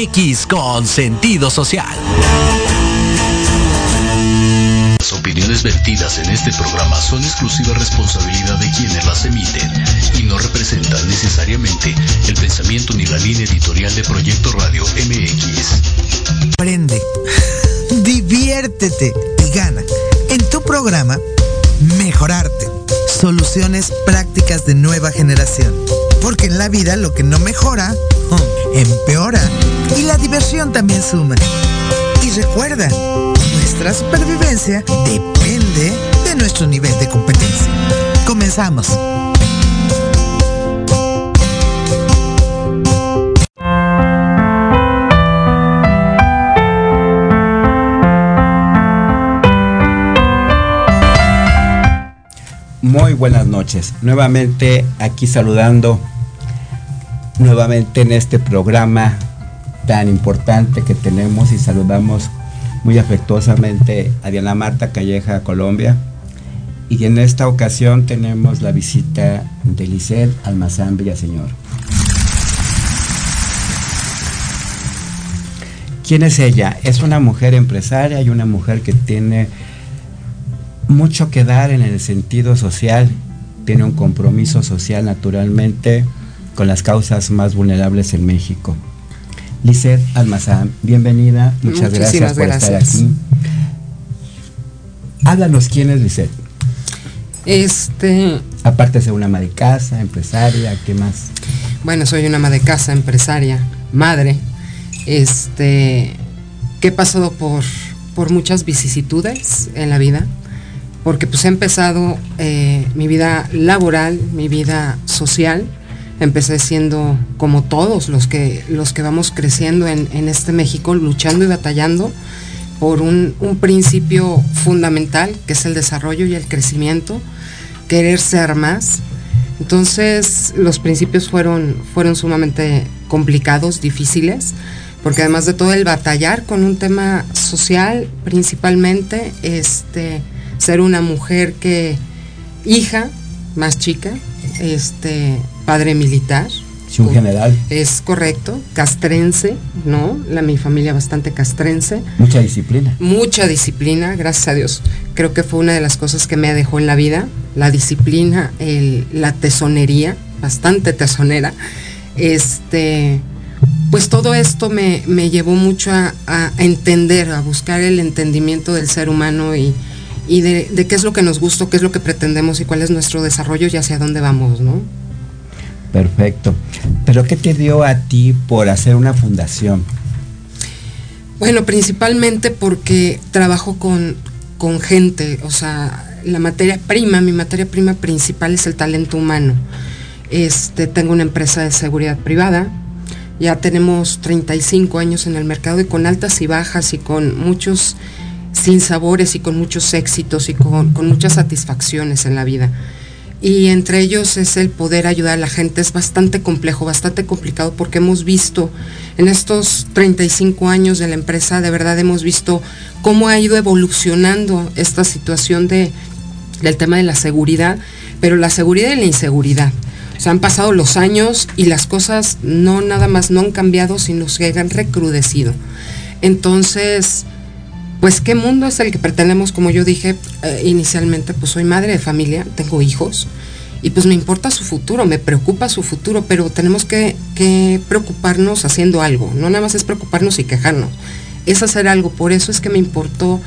MX con sentido social. Las opiniones vertidas en este programa son exclusiva responsabilidad de quienes las emiten y no representan necesariamente el pensamiento ni la línea editorial de Proyecto Radio MX. Aprende, diviértete y gana. En tu programa, Mejorarte. Soluciones prácticas de nueva generación. Porque en la vida lo que no mejora, hmm, empeora. Y la diversión también suma. Y recuerda, nuestra supervivencia depende de nuestro nivel de competencia. Comenzamos. Muy buenas noches. Nuevamente aquí saludando nuevamente en este programa tan importante que tenemos y saludamos muy afectuosamente a Diana Marta Calleja Colombia. Y en esta ocasión tenemos la visita de Lisette Almazán Villaseñor. ¿Quién es ella? Es una mujer empresaria y una mujer que tiene mucho que dar en el sentido social, tiene un compromiso social naturalmente con las causas más vulnerables en México. Lizeth Almazán, bienvenida, muchas gracias por estar gracias. aquí. Háblanos quién es Lizeth, Este, aparte de ser una ama de casa, empresaria, ¿qué más? bueno, soy una ama de casa, empresaria, madre, este, que he pasado por, por muchas vicisitudes en la vida, porque pues he empezado eh, mi vida laboral, mi vida social, empecé siendo como todos los que, los que vamos creciendo en, este México, luchando y batallando por un, un principio fundamental, que es el desarrollo y el crecimiento, querer ser más, entonces los principios fueron, fueron sumamente complicados, difíciles, porque además de todo el batallar con un tema social principalmente, este, ser una mujer que, hija más chica, este, padre militar. Sí, un general. Es correcto, castrense, ¿no? La, mi familia bastante castrense Mucha disciplina. mucha disciplina, gracias a Dios. Creo que fue una de las cosas que me dejó en la vida, la disciplina, el- la tesonería, bastante tesonera. Este, pues todo esto me, me llevó mucho a, a entender, a buscar el entendimiento del ser humano y, y de, de qué es lo que nos gusta, qué es lo que pretendemos y cuál es nuestro desarrollo y hacia dónde vamos, ¿no? Perfecto. ¿Pero qué te dio a ti por hacer una fundación? Bueno, principalmente porque trabajo con, con gente, o sea, la materia prima, mi materia prima principal es el talento humano. Este, tengo una empresa de seguridad privada, ya tenemos 35 años en el mercado y con altas y bajas y con muchos sinsabores y con muchos éxitos y con, con muchas satisfacciones en la vida. Y entre ellos es el poder ayudar a la gente. Es bastante complejo, bastante complicado porque hemos visto en estos 35 años de la empresa, de verdad hemos visto cómo ha ido evolucionando esta situación de, del tema de la seguridad, pero la seguridad y la inseguridad. O sea, han pasado los años y las cosas no nada más no han cambiado, sino que han recrudecido. Entonces, pues qué mundo es el que pretendemos, como yo dije eh, inicialmente, pues soy madre de familia, tengo hijos y pues me importa su futuro, me preocupa su futuro, pero tenemos que, que preocuparnos haciendo algo, no nada más es preocuparnos y quejarnos, es hacer algo, por eso es que me importó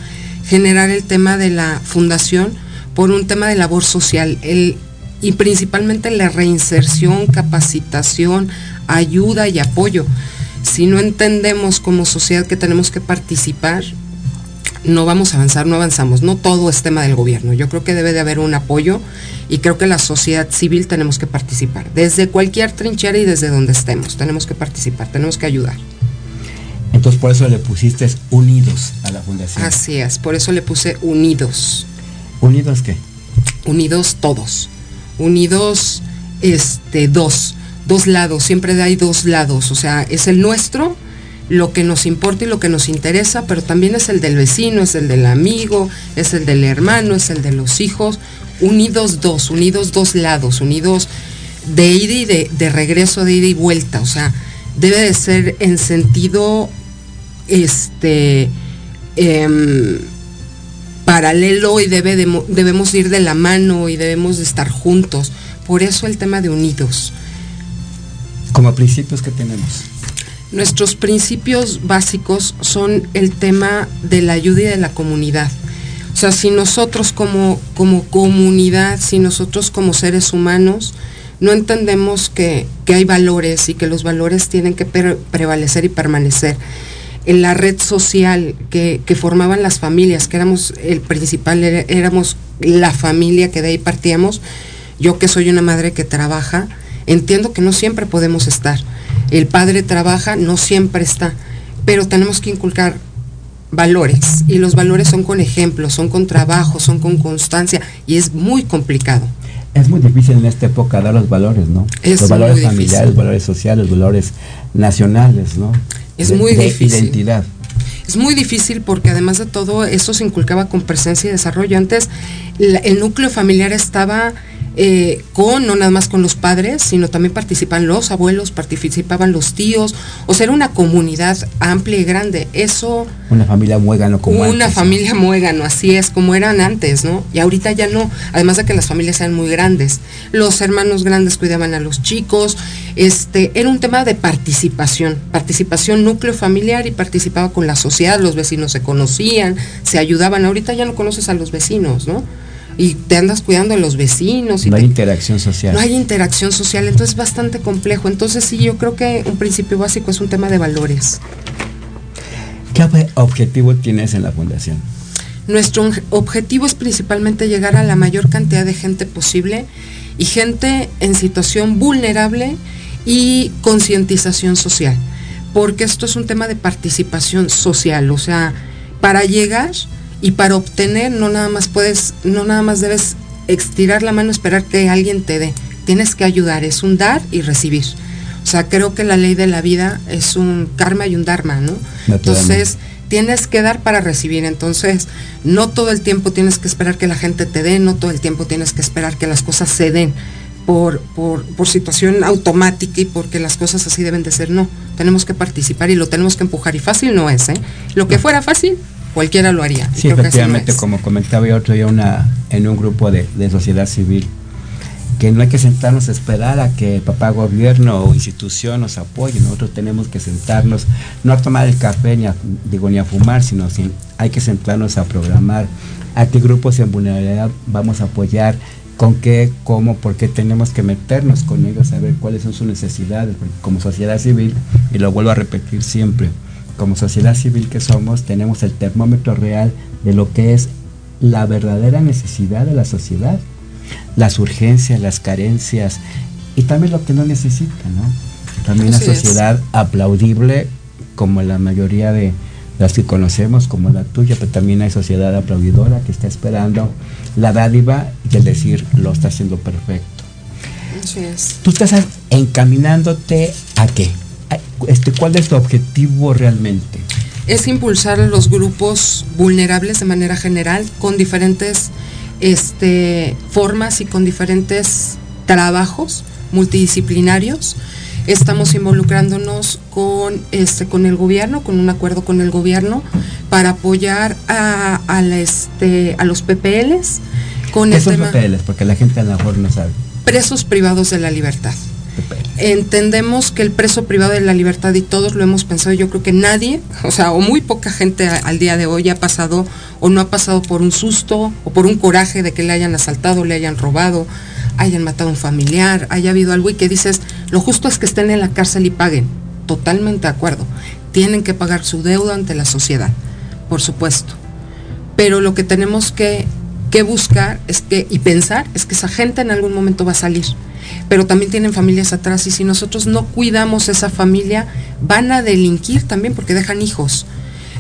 generar el tema de la fundación por un tema de labor social el, y principalmente la reinserción, capacitación, ayuda y apoyo. Si no entendemos como sociedad que tenemos que participar, no vamos a avanzar, no avanzamos. No todo es tema del gobierno. Yo creo que debe de haber un apoyo y creo que la sociedad civil tenemos que participar. Desde cualquier trinchera y desde donde estemos, tenemos que participar, tenemos que ayudar. Entonces por eso le pusiste unidos a la fundación. Así es, por eso le puse unidos. ¿Unidos qué? Unidos todos. Unidos, este, dos. Dos lados, siempre hay dos lados. O sea, es el nuestro, lo que nos importa y lo que nos interesa, pero también es el del vecino, es el del amigo, es el del hermano, es el de los hijos. Unidos dos, unidos dos lados, unidos de ida y de, regreso, de ida y vuelta. O sea, debe de ser en sentido este em, paralelo y debe de, debemos ir de la mano y debemos de estar juntos. Por eso el tema de unidos. Como principios que tenemos. Nuestros principios básicos son el tema de la ayuda y de la comunidad. O sea, si nosotros como, como comunidad, si nosotros como seres humanos, no entendemos que, que hay valores y que los valores tienen que pre prevalecer y permanecer en la red social que, que, formaban las familias, que éramos el principal, éramos la familia que de ahí partíamos, yo que soy una madre que trabaja, entiendo que no siempre podemos estar. El padre trabaja, no siempre está, pero tenemos que inculcar valores y los valores son con ejemplos, son con trabajo, son con constancia y es muy complicado. Es muy difícil en esta época dar los valores, ¿no? Es los valores familiares, difícil. valores sociales, valores nacionales, ¿no? Es De- muy de difícil. identidad. Es muy difícil porque además de todo eso se inculcaba con presencia y desarrollo. Antes la- el núcleo familiar estaba eh, con, no nada más con los padres, sino también participaban los abuelos, participaban los tíos, o sea, era una comunidad amplia y grande. Eso, Una familia muégano como una antes, ¿no? familia muégano, así es, como eran antes, ¿no? Y ahorita ya no, además de que las familias eran muy grandes. Los hermanos grandes cuidaban a los chicos, este, era un tema de participación, participación núcleo familiar y participaba con la sociedad, los vecinos se conocían, se ayudaban. Ahorita ya no conoces a los vecinos, ¿no? Y te andas cuidando de los vecinos y No hay te- interacción social. no hay interacción social, entonces es bastante complejo. Entonces sí, yo creo que un principio básico es un tema de valores. ¿Qué ob- objetivo tienes en la fundación? Nuestro objetivo es principalmente llegar a la mayor cantidad de gente posible y gente en situación vulnerable y concientización social, porque esto es un tema de participación social, o sea, para llegar y para obtener no nada más puedes, no nada más debes estirar la mano, esperar que alguien te dé, tienes que ayudar, es un dar y recibir. O sea, creo que la ley de la vida es un karma y un dharma, ¿no? Entonces, tienes que dar para recibir. Entonces, no todo el tiempo tienes que esperar que la gente te dé, no todo el tiempo tienes que esperar que las cosas se den por, por, por situación automática y porque las cosas así deben de ser. No, tenemos que participar y lo tenemos que empujar. Y fácil no es, ¿eh? Lo que fuera fácil, cualquiera lo haría. Sí, creo efectivamente, como comentaba yo otro día una, en un grupo de, de sociedad civil, que no hay que sentarnos a esperar a que papá gobierno o institución nos apoye, nosotros tenemos que sentarnos, no a tomar el café ni a, digo, ni a fumar, sino si hay que sentarnos a programar. A qué grupos en vulnerabilidad vamos a apoyar, con qué, cómo, por qué tenemos que meternos con ellos, a ver cuáles son sus necesidades, como sociedad civil, y lo vuelvo a repetir siempre, como sociedad civil que somos, tenemos el termómetro real de lo que es la verdadera necesidad de la sociedad, las urgencias, las carencias y también lo que no necesita, ¿no? También una es. sociedad aplaudible como la mayoría de las que conocemos, como la tuya, pero también hay sociedad aplaudidora que está esperando la dádiva y el decir lo está haciendo perfecto. Así es. Tú estás encaminándote a qué? Este, ¿Cuál es tu objetivo realmente? es impulsar a los grupos vulnerables de manera general con diferentes este, formas y con diferentes trabajos multidisciplinarios. Estamos involucrándonos con, este, con el gobierno, con un acuerdo con el gobierno, para apoyar a, a la, este, a los PPLs con ¿Qué el son tema papeles? Porque la gente a lo mejor no sabe. presos privados de la libertad. Entendemos que el preso privado de la libertad, y todos lo hemos pensado, yo creo que nadie, o sea, o muy poca gente al día de hoy ha pasado o no ha pasado por un susto o por un coraje de que le hayan asaltado, le hayan robado, hayan matado a un familiar, haya habido algo y que dices, lo justo es que estén en la cárcel y paguen. Totalmente de acuerdo. Tienen que pagar su deuda ante la sociedad, por supuesto. Pero lo que tenemos que, que buscar es que, y pensar es que esa gente en algún momento va a salir. Pero también tienen familias atrás y si nosotros no cuidamos esa familia, van a delinquir también porque dejan hijos.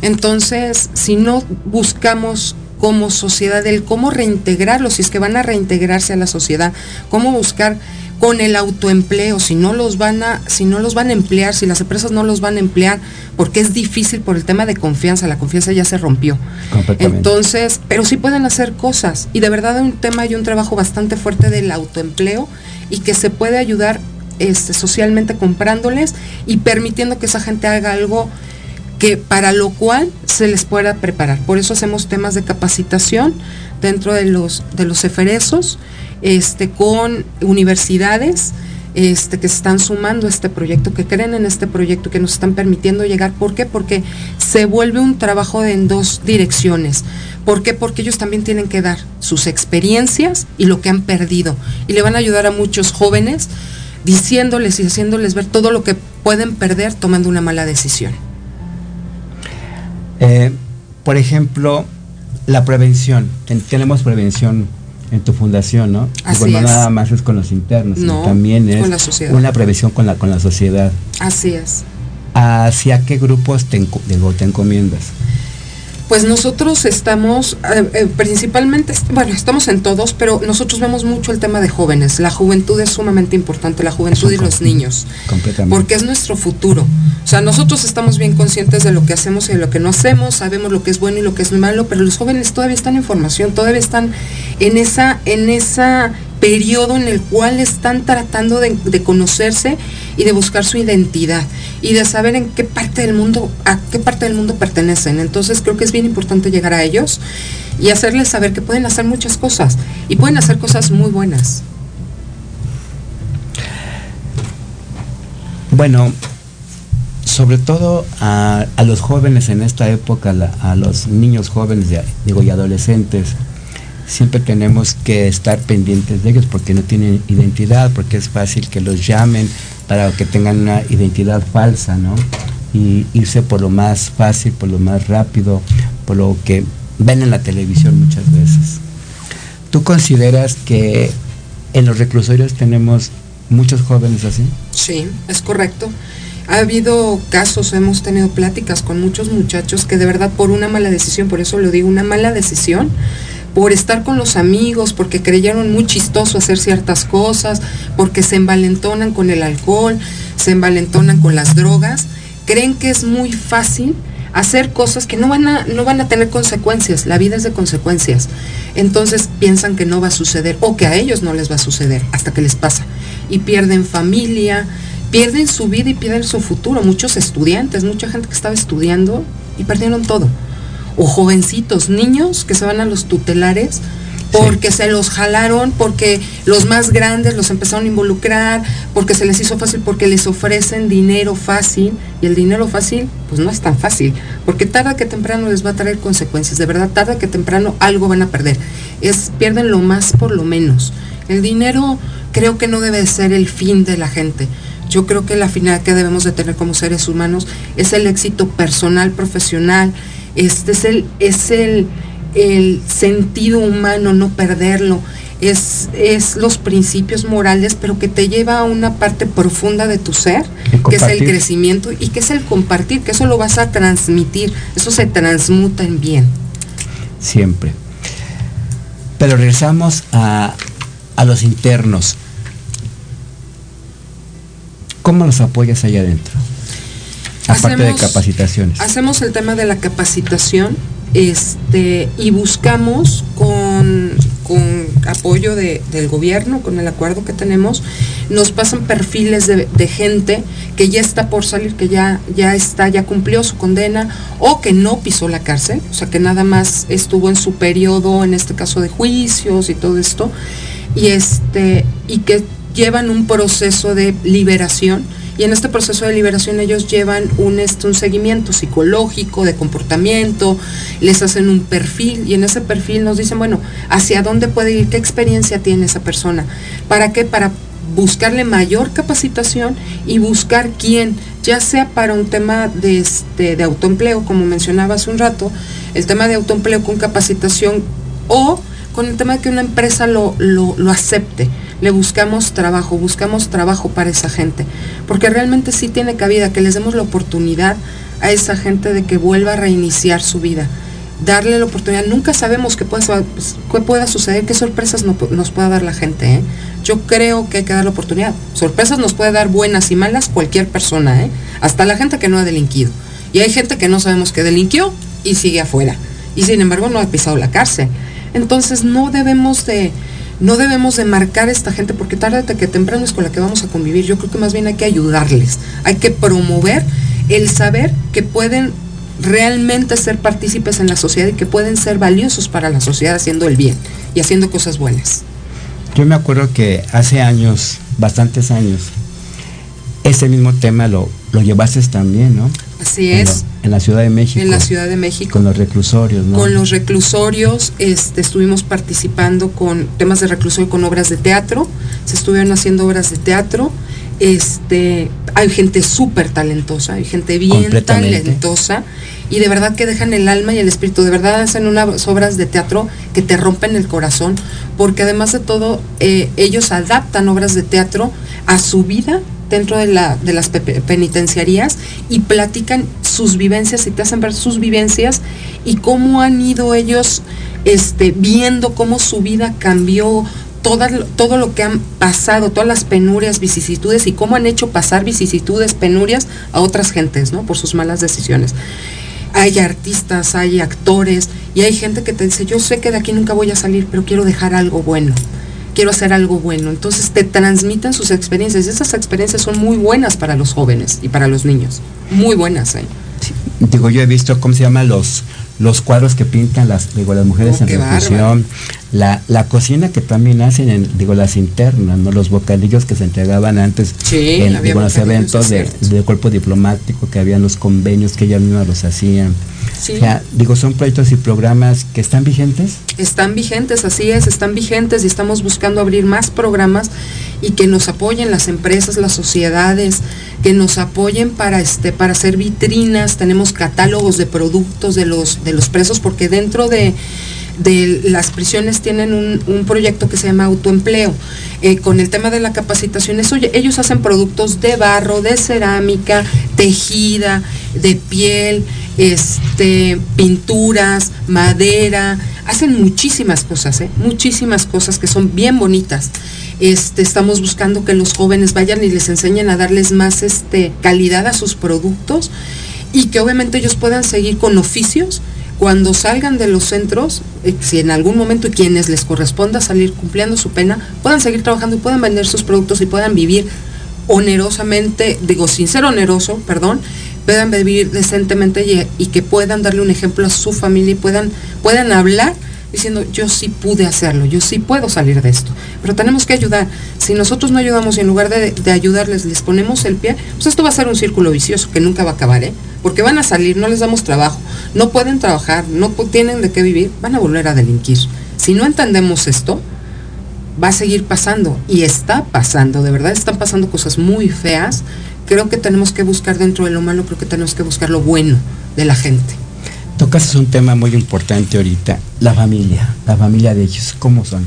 Entonces, si no buscamos como sociedad el cómo reintegrarlos, si es que van a reintegrarse a la sociedad, cómo buscar con el autoempleo, si no los van a, si no los van a emplear, si las empresas no los van a emplear, porque es difícil por el tema de confianza, la confianza ya se rompió. Entonces, pero sí pueden hacer cosas. Y de verdad hay un tema y un trabajo bastante fuerte del autoempleo y que se puede ayudar este, socialmente comprándoles y permitiendo que esa gente haga algo que para lo cual se les pueda preparar. Por eso hacemos temas de capacitación dentro de los, de los eferesos, este, con universidades este, que se están sumando a este proyecto, que creen en este proyecto, que nos están permitiendo llegar. ¿Por qué? Porque se vuelve un trabajo en dos direcciones. ¿Por qué? Porque ellos también tienen que dar sus experiencias y lo que han perdido. Y le van a ayudar a muchos jóvenes diciéndoles y haciéndoles ver todo lo que pueden perder tomando una mala decisión. Eh, por ejemplo, la prevención. Ten- tenemos prevención en tu fundación, ¿no? Así no es. nada más es con los internos, sino No, también es con la sociedad. una prevención con la, con la sociedad. Así es. ¿Hacia qué grupos te, te encomiendas? Pues nosotros estamos, eh, eh, principalmente, bueno, estamos en todos, pero nosotros vemos mucho el tema de jóvenes. La juventud es sumamente importante, la juventud y los niños. Completamente. porque es nuestro futuro. O sea, nosotros estamos bien conscientes de lo que hacemos y de lo que no hacemos, sabemos lo que es bueno y lo que es malo, pero los jóvenes todavía están en formación, todavía están en esa, en esa periodo en el cual están tratando de, de conocerse y de buscar su identidad y de saber en qué parte del mundo, a qué parte del mundo pertenecen. Entonces creo que es bien importante llegar a ellos y hacerles saber que pueden hacer muchas cosas y pueden hacer cosas muy buenas. Bueno, sobre todo a, a los jóvenes en esta época, a los niños jóvenes digo, y adolescentes, siempre tenemos que estar pendientes de ellos porque no tienen identidad, porque es fácil que los llamen para que tengan una identidad falsa, ¿no? Y irse por lo más fácil, por lo más rápido, por lo que ven en la televisión muchas veces. ¿Tú consideras que en los reclusorios tenemos muchos jóvenes así? Sí, es correcto. Ha habido casos, hemos tenido pláticas con muchos muchachos que de verdad por una mala decisión, por eso lo digo, una mala decisión, por estar con los amigos, porque creyeron muy chistoso hacer ciertas cosas, porque se envalentonan con el alcohol, se envalentonan con las drogas, creen que es muy fácil hacer cosas que no van a no van a tener consecuencias, la vida es de consecuencias. Entonces piensan que no va a suceder o que a ellos no les va a suceder hasta que les pasa y pierden familia, pierden su vida y pierden su futuro. Muchos estudiantes, mucha gente que estaba estudiando y perdieron todo. O jovencitos, niños que se van a los tutelares porque se los jalaron, porque los más grandes los empezaron a involucrar, porque se les hizo fácil, porque les ofrecen dinero fácil y el dinero fácil pues no es tan fácil, porque tarde que temprano les va a traer consecuencias, de verdad tarde que temprano algo van a perder. Es pierden lo más por lo menos. El dinero creo que no debe de ser el fin de la gente. Yo creo que la finalidad que debemos de tener como seres humanos es el éxito personal, profesional, este es el, es el, el sentido humano, no perderlo, es, es los principios morales, pero que te lleva a una parte profunda de tu ser, que es el crecimiento y que es el compartir, que eso lo vas a transmitir, eso se transmuta en bien. siempre. Pero regresamos a, a los internos. ¿Cómo los apoyas allá adentro? Aparte de Hacemos- capacitaciones. Hacemos el tema de la capacitación este, y buscamos con, con apoyo de- del gobierno, con el acuerdo que tenemos, nos pasan perfiles de, de gente que ya está por salir, que ya, ya está, ya cumplió su condena o que no pisó la cárcel, o sea que nada más estuvo en su periodo, en este caso de juicios y todo esto, y este, y que llevan un proceso de liberación y en este proceso de liberación ellos llevan un, este, un seguimiento psicológico, de comportamiento, les hacen un perfil y en ese perfil nos dicen, bueno, hacia dónde puede ir, qué experiencia tiene esa persona, para qué, para buscarle mayor capacitación y buscar quién, ya sea para un tema de, este, de autoempleo, como mencionaba hace un rato, el tema de autoempleo con capacitación o con el tema de que una empresa lo, lo, lo acepte. Le buscamos trabajo, buscamos trabajo para esa gente, porque realmente sí tiene cabida que les demos la oportunidad a esa gente de que vuelva a reiniciar su vida. Darle la oportunidad, nunca sabemos qué pueda, pues, qué pueda suceder, qué sorpresas no- nos pueda dar la gente. ¿eh? Yo creo que hay que dar la oportunidad. Sorpresas nos puede dar buenas y malas cualquier persona, ¿eh? hasta la gente que no ha delinquido. Y hay gente que no sabemos que delinquió y sigue afuera. Y sin embargo no ha pisado la cárcel. Entonces no debemos de, no debemos de marcar a esta gente porque tarde que temprano es con la que vamos a convivir. Yo creo que más bien hay que ayudarles. Hay que promover el saber que pueden realmente ser partícipes en la sociedad y que pueden ser valiosos para la sociedad haciendo el bien y haciendo cosas buenas. Yo me acuerdo que hace años, bastantes años, ese mismo tema lo, lo llevaste también, ¿no? Así En, es. en la Ciudad de México. En la Ciudad de México. Con los reclusorios, ¿no? Con los reclusorios este, estuvimos participando con temas de reclusión y con obras de teatro. Se estuvieron haciendo obras de teatro. Este, hay gente súper talentosa, hay gente bien talentosa y de verdad que dejan el alma y el espíritu. De verdad hacen unas obras de teatro que te rompen el corazón, porque además de todo, eh, ellos adaptan obras de teatro a su vida dentro de, la, de las pe- penitenciarías y platican sus vivencias y te hacen ver sus vivencias y cómo han ido ellos este, viendo cómo su vida cambió, toda, todo lo que han pasado, todas las penurias, vicisitudes y cómo han hecho pasar vicisitudes, penurias a otras gentes, ¿no? Por sus malas decisiones. Hay artistas, hay actores y hay gente que te dice, yo sé que de aquí nunca voy a salir, pero quiero dejar algo bueno quiero hacer algo bueno. Entonces te transmiten sus experiencias y esas experiencias son muy buenas para los jóvenes y para los niños. Muy buenas, ¿eh? Digo, yo he visto, ¿cómo se llama? Los, los cuadros que pintan las, digo, las mujeres Oh, en reclusión. La, la cocina que también hacen, en, digo, las internas, ¿no? Los bocadillos que se entregaban antes Sí, en había digo, los eventos de, cuerpo diplomático, que habían los convenios que ellas mismas los hacían. Sí. O sea, digo, son proyectos y programas que están vigentes. Están vigentes, así es, están vigentes y estamos buscando abrir más programas y que nos apoyen las empresas, las sociedades, que nos apoyen para este para hacer vitrinas, tenemos catálogos de productos de los de los presos porque dentro de de las prisiones tienen un, proyecto que se llama autoempleo. Eh, con el tema de la capacitación, eso, ellos hacen productos de barro, de cerámica, tejida, de piel, este, pinturas, madera, hacen muchísimas cosas, ¿eh? muchísimas cosas que son bien bonitas. Este, estamos buscando que los jóvenes vayan y les enseñen a darles más este, calidad a sus productos y que obviamente ellos puedan seguir con oficios cuando salgan de los centros, eh, si en algún momento quienes les corresponda salir cumpliendo su pena, puedan seguir trabajando y puedan vender sus productos y puedan vivir onerosamente, digo, sin ser oneroso, perdón, puedan vivir decentemente y, y que puedan darle un ejemplo a su familia y puedan, puedan hablar diciendo yo sí pude hacerlo, yo sí puedo salir de esto. Pero tenemos que ayudar. Si nosotros no ayudamos y en lugar de, ayudarles les ponemos el pie, pues esto va a ser un círculo vicioso que nunca va a acabar, ¿eh? Porque van a salir, no les damos trabajo, no pueden trabajar, no tienen de qué vivir, van a volver a delinquir. Si no entendemos esto, va a seguir pasando y está pasando, de verdad están pasando cosas muy feas. Creo que tenemos que buscar dentro de lo malo, creo que tenemos que buscar lo bueno de la gente. Tocas un tema muy importante ahorita, la familia, la familia de ellos, ¿cómo son?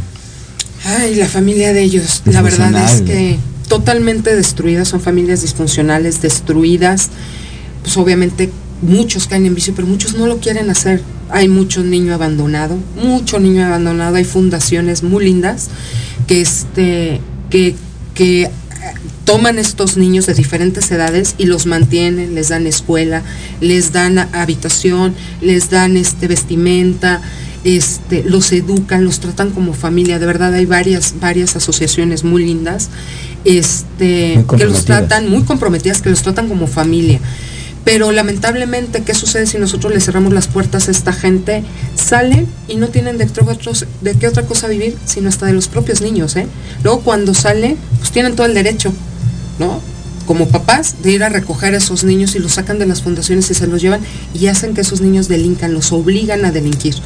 Ay, la familia de ellos, la verdad es que totalmente destruidas, son familias disfuncionales, destruidas. Pues obviamente muchos caen en vicio, pero muchos no lo quieren hacer. Hay mucho niño abandonado, mucho niño abandonado, hay fundaciones muy lindas que este que que toman estos niños de diferentes edades y los mantienen, les dan escuela, les dan habitación, les dan este vestimenta, este, los educan, los tratan como familia. De verdad hay varias, varias asociaciones muy lindas este, Muy que los tratan muy comprometidas, que los tratan como familia. Pero lamentablemente, ¿qué sucede si nosotros le cerramos las puertas a esta gente? Salen y no tienen de, otros- de qué otra cosa vivir, sino hasta de los propios niños. ¿eh? Luego cuando salen, pues tienen todo el derecho, ¿no? Como papás, de ir a recoger a esos niños y los sacan de las fundaciones y se los llevan y hacen que esos niños delincan, los obligan a delinquir.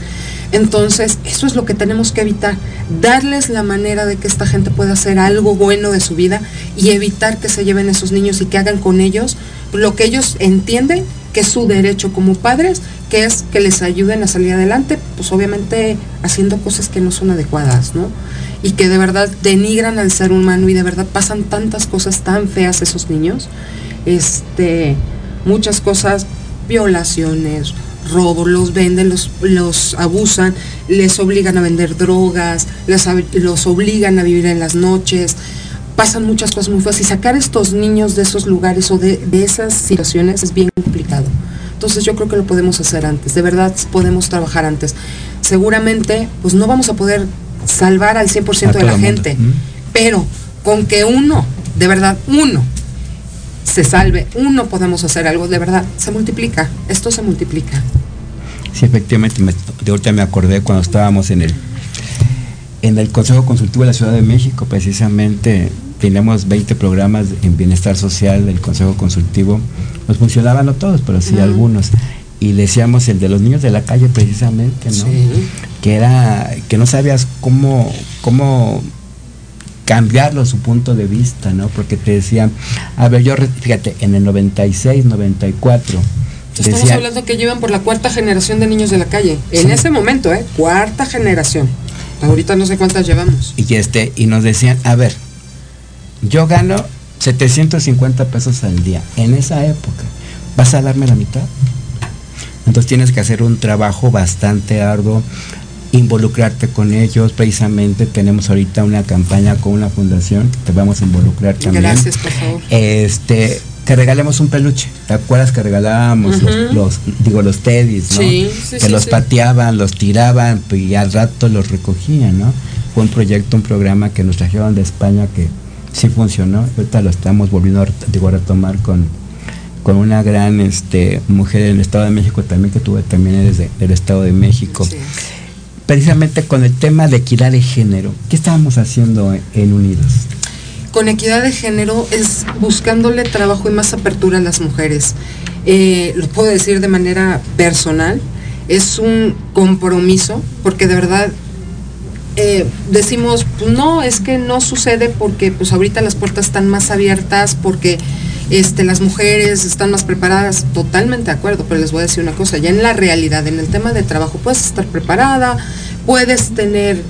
Entonces, eso es lo que tenemos que evitar, darles la manera de que esta gente pueda hacer algo bueno de su vida y evitar que se lleven esos niños y que hagan con ellos lo que ellos entienden que es su derecho como padres, que es que les ayuden a salir adelante, pues obviamente haciendo cosas que no son adecuadas, ¿no? Y que de verdad denigran al ser humano y de verdad pasan tantas cosas tan feas esos niños, este, muchas cosas, violaciones, robos, los venden, los, los abusan, les obligan a vender drogas, les los obligan a vivir en las noches, pasan muchas cosas muy feas y sacar estos niños de esos lugares o de, de esas situaciones es bien complicado. Entonces yo creo que lo podemos hacer antes, de verdad podemos trabajar antes. Seguramente pues no vamos a poder salvar al 100% A de la gente, Mm. pero con que uno, de verdad, uno se salve, uno podemos hacer algo, de verdad, se multiplica, esto se multiplica. Sí, efectivamente, me, de ahorita me acordé cuando estábamos en el en el Consejo Consultivo de la Ciudad de México, precisamente teníamos 20 programas en bienestar social del Consejo Consultivo. Nos funcionaban no todos, pero sí algunos. Y decíamos el de los niños de la calle precisamente, ¿no? Sí. Que era que no sabías cómo cómo cambiarlo su punto de vista, ¿no? Porque te decían, a ver, yo fíjate, en el 96, 94 Estamos hablando que llevan por la cuarta generación de niños de la calle. En Sí. ese momento, ¿eh? Cuarta generación. Ahorita no sé cuántas llevamos. y este y nos decían a ver yo gano 750 pesos al día. En esa época vas a darme la mitad entonces tienes que hacer un trabajo bastante arduo involucrarte con ellos. Precisamente tenemos ahorita una campaña con una fundación que te vamos a involucrar también. Gracias, por favor. este que regalemos un peluche. Te acuerdas que regalábamos los, digo los teddys no Sí, sí, que sí, los pateaban los tiraban y al rato los recogían no fue un proyecto un programa que nos trajeron de España que sí funcionó ahorita lo estamos volviendo a, digo, a retomar con con una gran este mujer en el Estado de México también que tuve también es de- del Estado de México Sí. precisamente con el tema de equidad de género qué estábamos haciendo en, en Unidos Con equidad de género es buscándole trabajo y más apertura a las mujeres. Eh, lo puedo decir de manera personal, es un compromiso, porque de verdad eh, decimos, pues no, es que no sucede porque pues ahorita las puertas están más abiertas, porque este, las mujeres están más preparadas, totalmente de acuerdo, pero les voy a decir una cosa, ya en la realidad, en el tema de trabajo, puedes estar preparada, puedes tener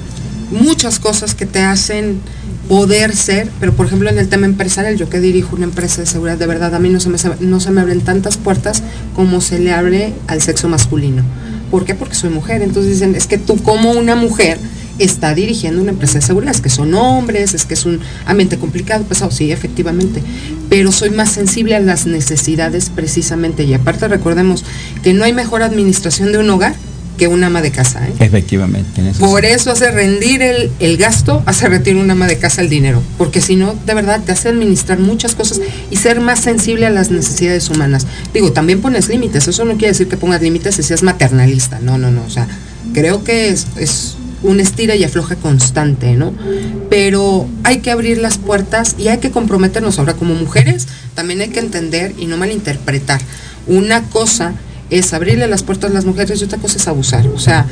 muchas cosas que te hacen poder ser, pero por ejemplo en el tema empresarial, yo que dirijo una empresa de seguridad, de verdad a mí no se me, no se me abren tantas puertas como se le abre al sexo masculino. ¿Por qué? Porque soy mujer. Entonces dicen, es que tú como una mujer está dirigiendo una empresa de seguridad, es que son hombres, es que es un ambiente complicado, pesado, sí, efectivamente, pero soy más sensible a las necesidades precisamente y aparte recordemos que no hay mejor administración de un hogar que un ama de casa. ¿eh? efectivamente en eso Por sí. eso hace rendir el, el gasto, hace retirar un ama de casa el dinero, porque si no, de verdad, te hace administrar muchas cosas y ser más sensible a las necesidades humanas. Digo, también pones límites, eso no quiere decir que pongas límites y seas maternalista, no, no, no, o sea, creo que es, es un estira y afloja constante, ¿no? Pero hay que abrir las puertas y hay que comprometernos. Ahora, como mujeres, también hay que entender y no malinterpretar. Una cosa es abrirle las puertas a las mujeres y otra cosa es abusar. O sea,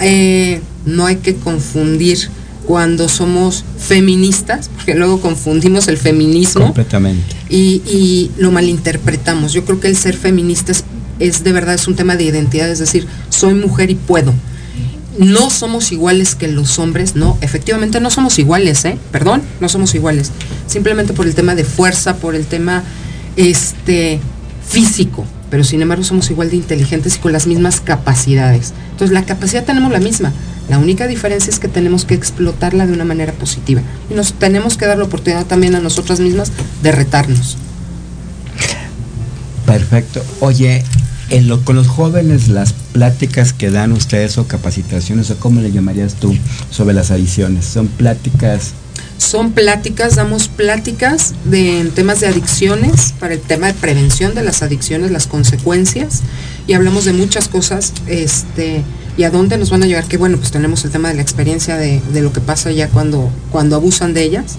eh, no hay que confundir cuando somos feministas, porque luego confundimos el feminismo completamente y, y lo malinterpretamos. Yo creo que el ser feminista es, es de verdad es un tema de identidad, es decir, soy mujer y puedo. No somos iguales que los hombres, no, efectivamente no somos iguales, ¿eh? Perdón, no somos iguales. Simplemente por el tema de fuerza, por el tema este físico, pero sin embargo somos igual de inteligentes y con las mismas capacidades. Entonces la capacidad tenemos la misma. La única diferencia es que tenemos que explotarla de una manera positiva. Y nos tenemos que dar la oportunidad también a nosotras mismas de retarnos. Perfecto. Oye, en lo, con los jóvenes, las pláticas que dan ustedes o capacitaciones, o cómo le llamarías tú sobre las adicciones, son pláticas son pláticas, damos pláticas de temas de adicciones, para el tema de prevención de las adicciones, las consecuencias, y hablamos de muchas cosas, este, y a dónde nos van a llevar, que bueno, pues tenemos el tema de la experiencia de, lo que pasa ya cuando, cuando abusan de ellas.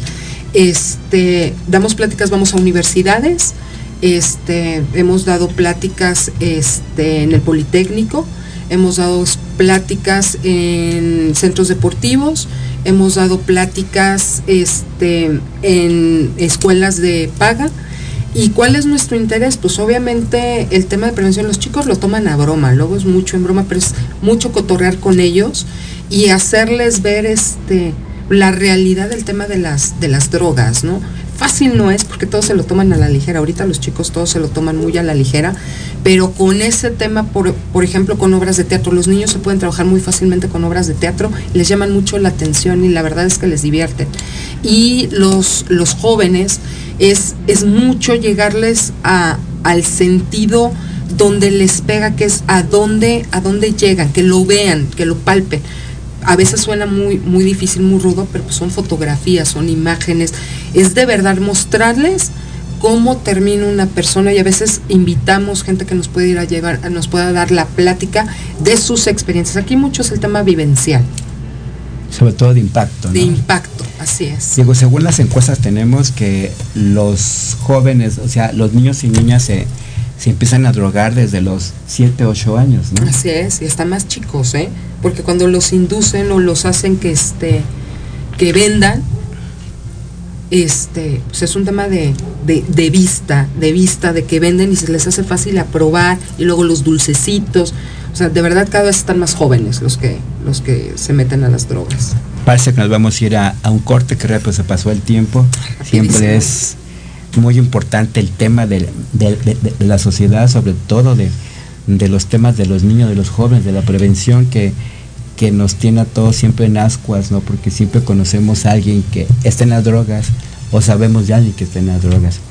Este, damos pláticas, vamos a universidades, este, hemos dado pláticas este, en el Politécnico, hemos dado pláticas en centros deportivos, hemos dado pláticas este, en escuelas de paga. ¿Y cuál es nuestro interés? Pues obviamente el tema de prevención, los chicos lo toman a broma, luego es mucho en broma, pero es mucho cotorrear con ellos y hacerles ver la realidad del tema de las, de las drogas, ¿no? Fácil no es porque todos se lo toman a la ligera, ahorita los chicos todos se lo toman muy a la ligera, pero con ese tema, por, ejemplo, con obras de teatro, los niños se pueden trabajar muy fácilmente con obras de teatro, les llaman mucho la atención y la verdad es que les divierten. Y los, los jóvenes es, es mucho llegarles a, al sentido donde les pega, que es a dónde, a dónde llegan, que lo vean, que lo palpen. A veces suena muy, muy difícil, muy rudo, pero pues son fotografías, son imágenes. Es de verdad mostrarles cómo termina una persona y a veces invitamos gente que nos puede ir a llevar, nos pueda dar la plática de sus experiencias. Aquí mucho es el tema vivencial. Sobre todo de impacto. De impacto, así es. Digo, según las encuestas tenemos que los jóvenes, o sea, los niños y niñas se, se empiezan a drogar desde los 7, 8 años, ¿no? Así es, y están más chicos, ¿eh? Porque cuando los inducen o los hacen que, este, que vendan, este, pues es un tema de, vista, de vista, de que venden y se les hace fácil aprobar, y luego los dulcecitos. O sea, de verdad cada vez están más jóvenes los que, los que se meten a las drogas. Parece que nos vamos a ir a, un corte, que rápido se pasó el tiempo. Siempre es muy importante el tema de, la sociedad, sobre todo de, los temas de los niños, de los jóvenes, de la prevención que, que nos tiene a todos siempre en ascuas, ¿no? Porque siempre conocemos a alguien que está en las drogas o sabemos de alguien que está en las drogas.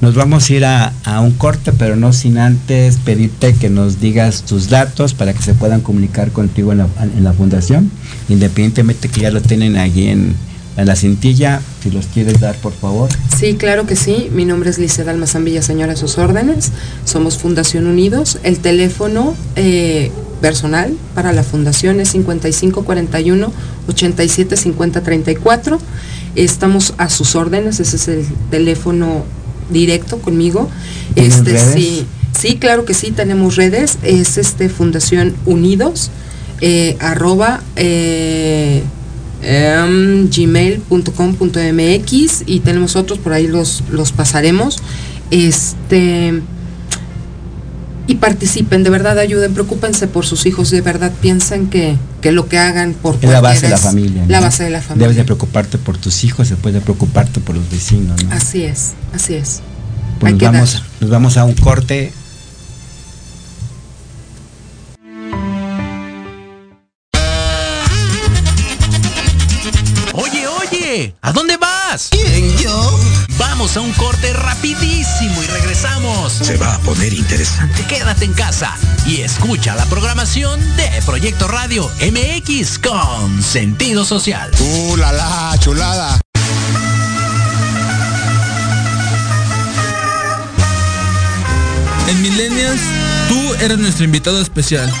Nos vamos a ir a, un corte, pero no sin antes pedirte que nos digas tus datos para que se puedan comunicar contigo en la, en la fundación, independientemente que ya lo tienen allí en, en la cintilla, si los quieres dar, por favor. Sí, claro que sí. Mi nombre es Liceda Almazán señora, a sus órdenes. Somos Fundación Unidos. El teléfono eh, personal para la fundación es 5541 875034. Estamos a sus órdenes, ese es el teléfono directo conmigo. Este sí, sí, claro que sí, tenemos redes. Es este Fundación Unidos, eh, arroba eh, Em, gmail.com.mx y tenemos otros, por ahí los, los pasaremos. Este y participen, de verdad ayuden, preocúpense por sus hijos, de verdad piensen que, lo que hagan por es la base de la familia. La base de la familia. Debes de preocuparte por tus hijos, después de preocuparte por los vecinos. Así es, así es. Pues nos, vamos, nos vamos a un corte ¿A dónde vas? ¿Quién, yo? Vamos a un corte rapidísimo y regresamos. Se va a poner interesante. Quédate en casa y escucha la programación de Proyecto Radio MX con sentido social. ¡Uh, la, la chulada! En Millennials, tú eres nuestro invitado especial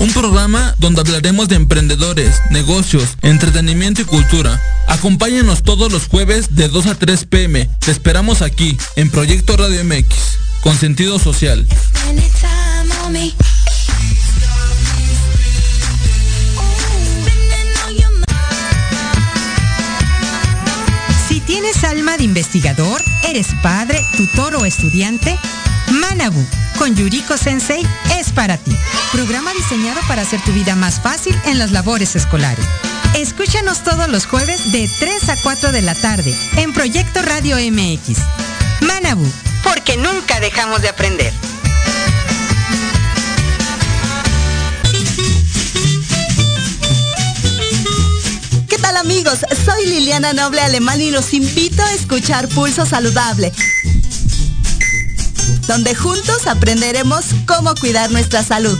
un programa donde hablaremos de emprendedores, negocios, entretenimiento y cultura. Acompáñanos todos los jueves de 2 a 3 pm. Te esperamos aquí, en Proyecto Radio MX, con sentido social. Si tienes alma de investigador, eres padre, tutor o estudiante, Manabu con Yuriko Sensei es para ti. Programa diseñado para hacer tu vida más fácil en las labores escolares. Escúchanos todos los jueves de 3 a 4 de la tarde en Proyecto Radio MX. Manabu, porque nunca dejamos de aprender. ¿Qué tal amigos? Soy Liliana Noble Alemán y los invito a escuchar Pulso Saludable donde juntos aprenderemos cómo cuidar nuestra salud.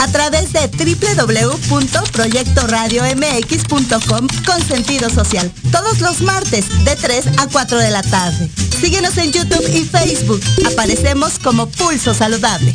A través de www.proyectoradiomx.com con sentido social. Todos los martes de 3 a 4 de la tarde. Síguenos en YouTube y Facebook. Aparecemos como Pulso Saludable.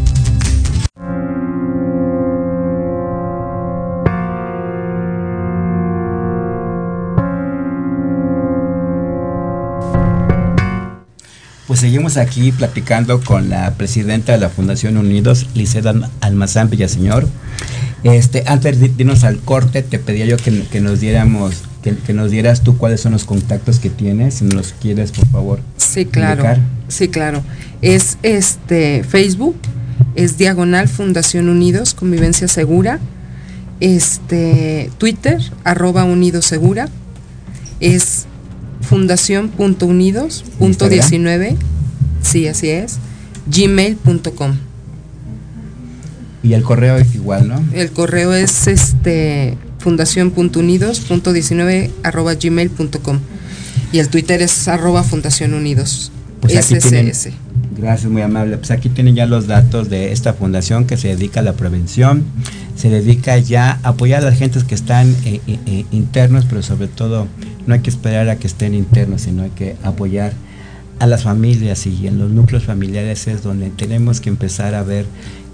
Pues seguimos aquí platicando con la presidenta de la Fundación Unidos, Liceda Almazán Villaseñor. Este, antes de irnos al corte, te pedía yo que, que nos diéramos, que, que, nos dieras tú cuáles son los contactos que tienes, si nos los quieres, por favor. Sí, claro. Indicar. Sí, claro. Es este Facebook, es Diagonal Fundación Unidos, Convivencia Segura. Este, Twitter, arroba Unidos Segura. Es fundación.unidos.19, sí, así es, gmail.com. Y el correo es igual, ¿no? El correo es este fundación.unidos.19 arroba gmail.com y el Twitter es arroba Fundación Unidos. Pues tienen, gracias, muy amable. Pues aquí tienen ya los datos de esta fundación que se dedica a la prevención, se dedica ya a apoyar a las gentes que están eh, eh, internos, pero sobre todo no hay que esperar a que estén internos, sino hay que apoyar a las familias y en los núcleos familiares es donde tenemos que empezar a ver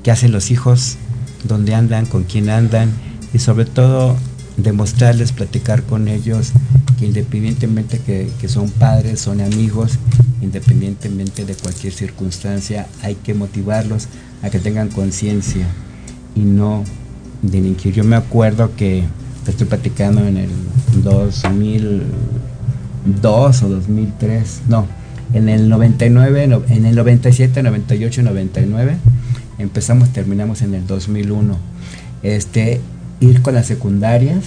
qué hacen los hijos, dónde andan, con quién andan y sobre todo demostrarles, platicar con ellos que independientemente que, que, son padres, son amigos, independientemente de cualquier circunstancia, hay que motivarlos a que tengan conciencia y no delinquir. Yo me acuerdo que estoy platicando en el 2002 o 2003, no, en el 99, no, en el 97, 98, 99, empezamos, terminamos en el 2001. Este, ir con las secundarias,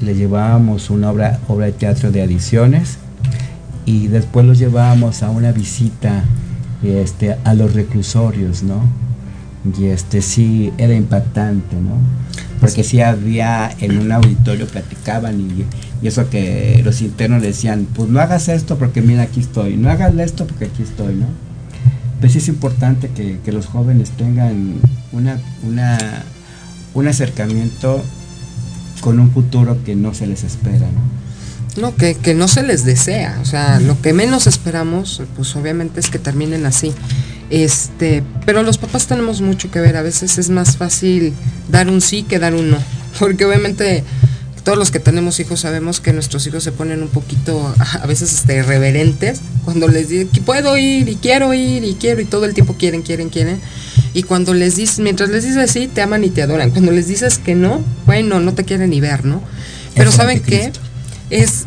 le llevábamos una obra, obra de teatro de adiciones y después los llevábamos a una visita este, a los reclusorios, ¿no? Y este sí era impactante, ¿no? Porque sí había en un auditorio platicaban y, y, eso que los internos decían, pues no hagas esto porque mira aquí estoy, no hagas esto porque aquí estoy, ¿no? Pues es importante que, que los jóvenes tengan una, una, un acercamiento con un futuro que no se les espera, ¿no? No, que, que, no se les desea, o sea, lo que menos esperamos, pues obviamente es que terminen así. Este, pero los papás tenemos mucho que ver, a veces es más fácil dar un sí que dar un no, porque obviamente todos los que tenemos hijos sabemos que nuestros hijos se ponen un poquito a veces este, irreverentes cuando les dicen que puedo ir y quiero ir y quiero y todo el tiempo quieren, quieren, quieren. Y cuando les dices, mientras les dices sí, te aman y te adoran. Cuando les dices que no, bueno, no te quieren ni ver, ¿no? Pero ¿saben qué? Es,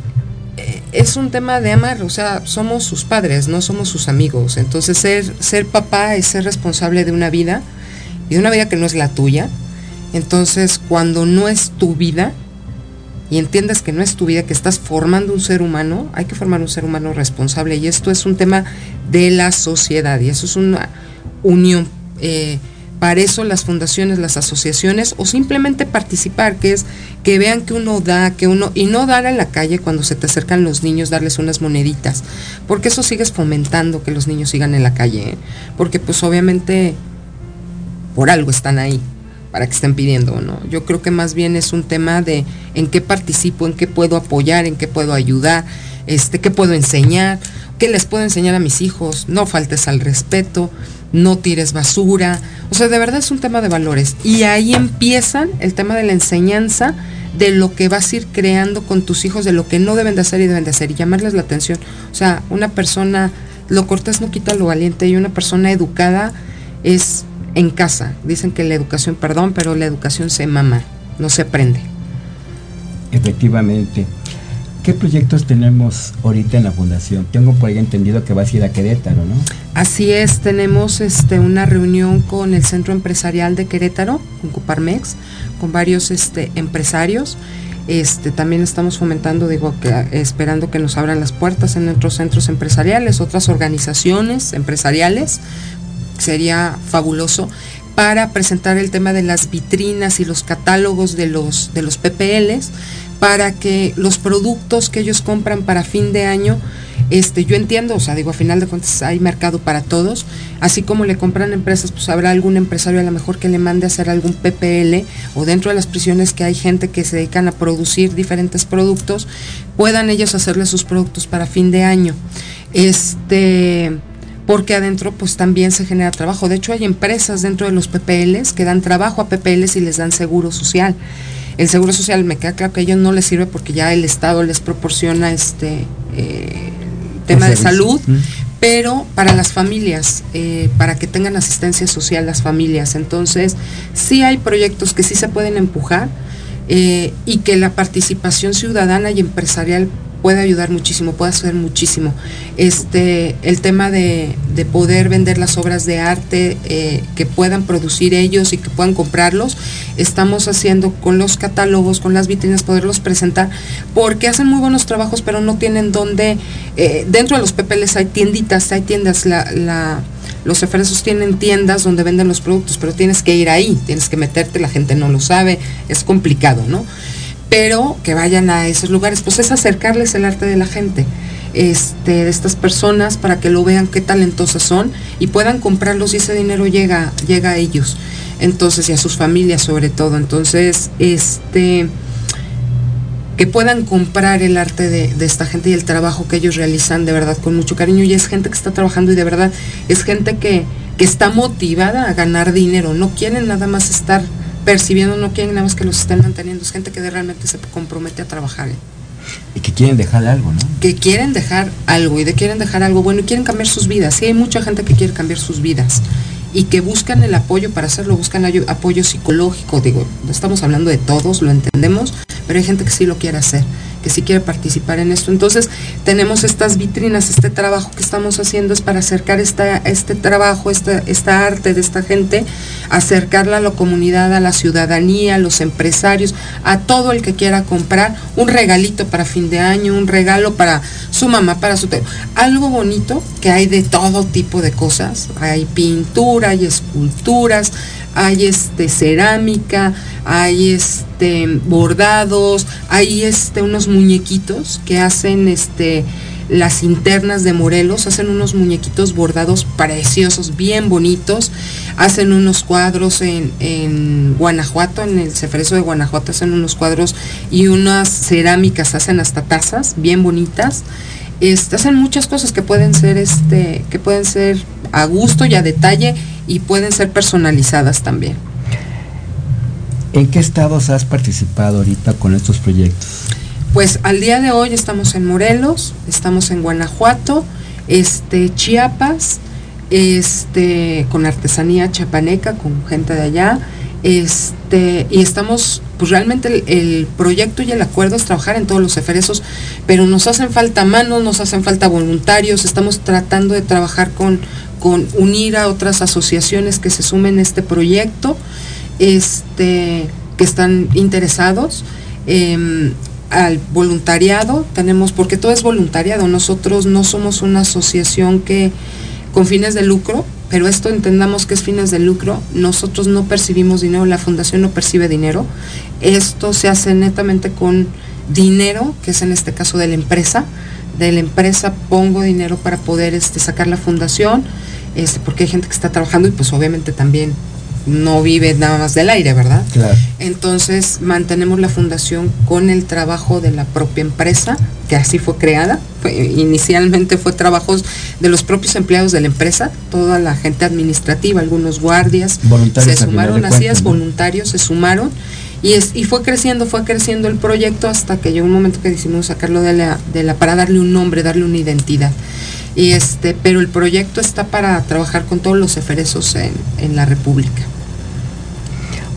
es un tema de amar, o sea, somos sus padres, no somos sus amigos. Entonces ser, ser papá es ser responsable de una vida y de una vida que no es la tuya. Entonces cuando no es tu vida y entiendas que no es tu vida, que estás formando un ser humano, hay que formar un ser humano responsable y esto es un tema de la sociedad y eso es una unión. Eh, para eso las fundaciones, las asociaciones o simplemente participar, que es que vean que uno da, que uno, y no dar en la calle cuando se te acercan los niños, darles unas moneditas, porque eso sigues fomentando que los niños sigan en la calle, ¿eh? porque pues obviamente por algo están ahí, para que estén pidiendo, ¿no? Yo creo que más bien es un tema de en qué participo, en qué puedo apoyar, en qué puedo ayudar, este, qué puedo enseñar, les puedo enseñar a mis hijos, no faltes al respeto, no tires basura. O sea, de verdad es un tema de valores. Y ahí empiezan el tema de la enseñanza de lo que vas a ir creando con tus hijos, de lo que no deben de hacer y deben de hacer, y llamarles la atención. O sea, una persona, lo cortés no quita lo valiente, y una persona educada es en casa. Dicen que la educación, perdón, pero la educación se mama, no se aprende. Efectivamente. ¿Qué proyectos tenemos ahorita en la fundación? Tengo por ahí entendido que vas a ir a Querétaro, ¿no? Así es, tenemos este, una reunión con el Centro Empresarial de Querétaro, con Coparmex, con varios este, empresarios. Este, también estamos fomentando, digo, que, esperando que nos abran las puertas en otros centros empresariales, otras organizaciones empresariales. Sería fabuloso para presentar el tema de las vitrinas y los catálogos de los, de los PPLs para que los productos que ellos compran para fin de año, este, yo entiendo, o sea, digo, a final de cuentas hay mercado para todos, así como le compran empresas, pues habrá algún empresario a lo mejor que le mande a hacer algún PPL o dentro de las prisiones que hay gente que se dedican a producir diferentes productos, puedan ellos hacerle sus productos para fin de año. Este, porque adentro pues también se genera trabajo. De hecho hay empresas dentro de los PPLs que dan trabajo a PPLs y les dan seguro social. El seguro social me queda claro que a ellos no les sirve porque ya el Estado les proporciona este eh, tema de salud, pero para las familias, eh, para que tengan asistencia social las familias. Entonces, sí hay proyectos que sí se pueden empujar eh, y que la participación ciudadana y empresarial puede ayudar muchísimo, puede hacer muchísimo. Este, el tema de, poder vender las obras de arte eh, que puedan producir ellos y que puedan comprarlos, estamos haciendo con los catálogos, con las vitrinas, poderlos presentar, porque hacen muy buenos trabajos, pero no tienen dónde, eh, dentro de los PPLs hay tienditas, hay tiendas, la, los efresos tienen tiendas donde venden los productos, pero tienes que ir ahí, tienes que meterte, la gente no lo sabe, es complicado, ¿no? Pero que vayan a esos lugares, pues es acercarles el arte de la gente, este, de estas personas para que lo vean qué talentosas son y puedan comprarlos y ese dinero llega, llega a ellos, entonces y a sus familias sobre todo, entonces este que puedan comprar el arte de, de, esta gente y el trabajo que ellos realizan de verdad con mucho cariño. Y es gente que está trabajando y de verdad es gente que, que está motivada a ganar dinero, no quieren nada más estar percibiendo, no quieren nada más que los estén manteniendo, es gente que realmente se compromete a trabajar. ¿eh? Y que quieren dejar algo, ¿no? Que quieren dejar algo y de quieren dejar algo bueno y quieren cambiar sus vidas. Sí, hay mucha gente que quiere cambiar sus vidas y que buscan el apoyo para hacerlo, buscan apoyo psicológico, digo, estamos hablando de todos, lo entendemos, pero hay gente que sí lo quiere hacer que sí quiere participar en esto. Entonces, tenemos estas vitrinas, este trabajo que estamos haciendo es para acercar esta, este trabajo, esta, esta arte de esta gente, acercarla a la comunidad, a la ciudadanía, a los empresarios, a todo el que quiera comprar un regalito para fin de año, un regalo para su mamá, para su... Algo bonito que hay de todo tipo de cosas. Hay pintura, hay esculturas, hay este cerámica, hay este bordados, hay este unos muñequitos que hacen este las internas de Morelos, hacen unos muñequitos bordados preciosos, bien bonitos, hacen unos cuadros en, en Guanajuato, en el Cefreso de Guanajuato hacen unos cuadros y unas cerámicas, hacen hasta tazas bien bonitas. Este, hacen muchas cosas que pueden ser este, que pueden ser a gusto y a detalle y pueden ser personalizadas también. ¿En qué estados has participado ahorita con estos proyectos? Pues al día de hoy estamos en Morelos, estamos en Guanajuato, este, Chiapas, este, con artesanía chapaneca, con gente de allá, este, y estamos, pues realmente el, proyecto y el acuerdo es trabajar en todos los eferesos, pero nos hacen falta manos, nos hacen falta voluntarios, estamos tratando de trabajar con, con unir a otras asociaciones que se sumen a este proyecto, este, que están interesados. Em, al voluntariado, tenemos, porque todo es voluntariado, nosotros no somos una asociación que con fines de lucro, pero esto entendamos que es fines de lucro, nosotros no percibimos dinero, la fundación no percibe dinero, esto se hace netamente con dinero, que es en este caso de la empresa, de la empresa pongo dinero para poder este, sacar la fundación, este, porque hay gente que está trabajando y pues obviamente también no vive nada más del aire, ¿verdad? Claro. Entonces mantenemos la fundación con el trabajo de la propia empresa, que así fue creada. inicialmente fue trabajos de los propios empleados de la empresa, toda la gente administrativa, algunos guardias, voluntarios se sumaron, así es, voluntarios se sumaron. Y, es, y fue creciendo, fue creciendo el proyecto hasta que llegó un momento que decidimos sacarlo de la, de la, para darle un nombre, darle una identidad. Y este, pero el proyecto está para trabajar con todos los eferesos en, en la República.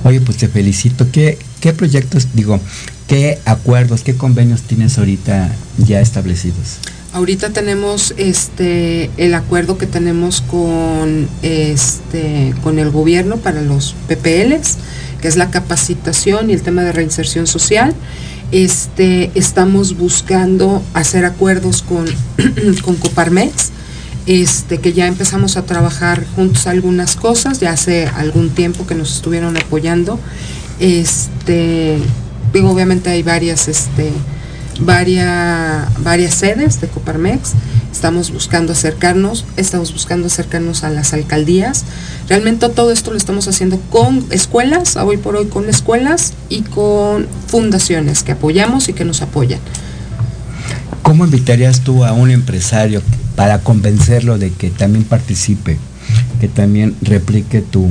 Oye, pues te felicito. ¿Qué, qué proyectos, digo, qué acuerdos, qué convenios tienes ahorita ya establecidos? Ahorita tenemos este el acuerdo que tenemos con este con el gobierno para los PPLs, que es la capacitación y el tema de reinserción social. Este estamos buscando hacer acuerdos con, con Coparmex, este que ya empezamos a trabajar juntos algunas cosas, ya hace algún tiempo que nos estuvieron apoyando. Este digo, obviamente hay varias este varias, varias sedes de Coparmex. Estamos buscando acercarnos, estamos buscando acercarnos a las alcaldías. Realmente todo esto lo estamos haciendo con escuelas, hoy por hoy con escuelas y con fundaciones que apoyamos y que nos apoyan. ¿Cómo invitarías tú a un empresario para convencerlo de que también participe, que también replique tu,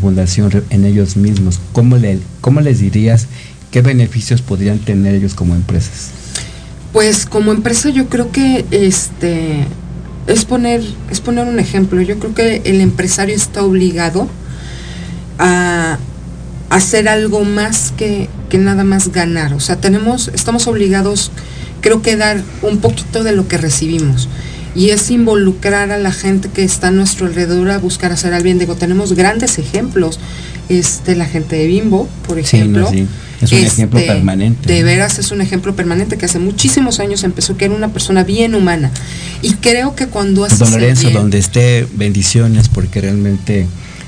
fundación en ellos mismos? ¿Cómo, le, ¿Cómo les dirías qué beneficios podrían tener ellos como empresas? Pues como empresa yo creo que este es poner, es poner un ejemplo. Yo creo que el empresario está obligado a hacer algo más que, que nada más ganar. O sea, tenemos, estamos obligados, creo que dar un poquito de lo que recibimos. Y es involucrar a la gente que está a nuestro alrededor a buscar hacer al bien. Digo, tenemos grandes ejemplos. Este, la gente de Bimbo, por ejemplo. Sí, no, sí. Es un ejemplo Este, permanente. De veras es un ejemplo permanente que hace muchísimos años empezó, que era una persona bien humana. Y creo que cuando haces Don Lorenzo, bien- donde esté, bendiciones, porque realmente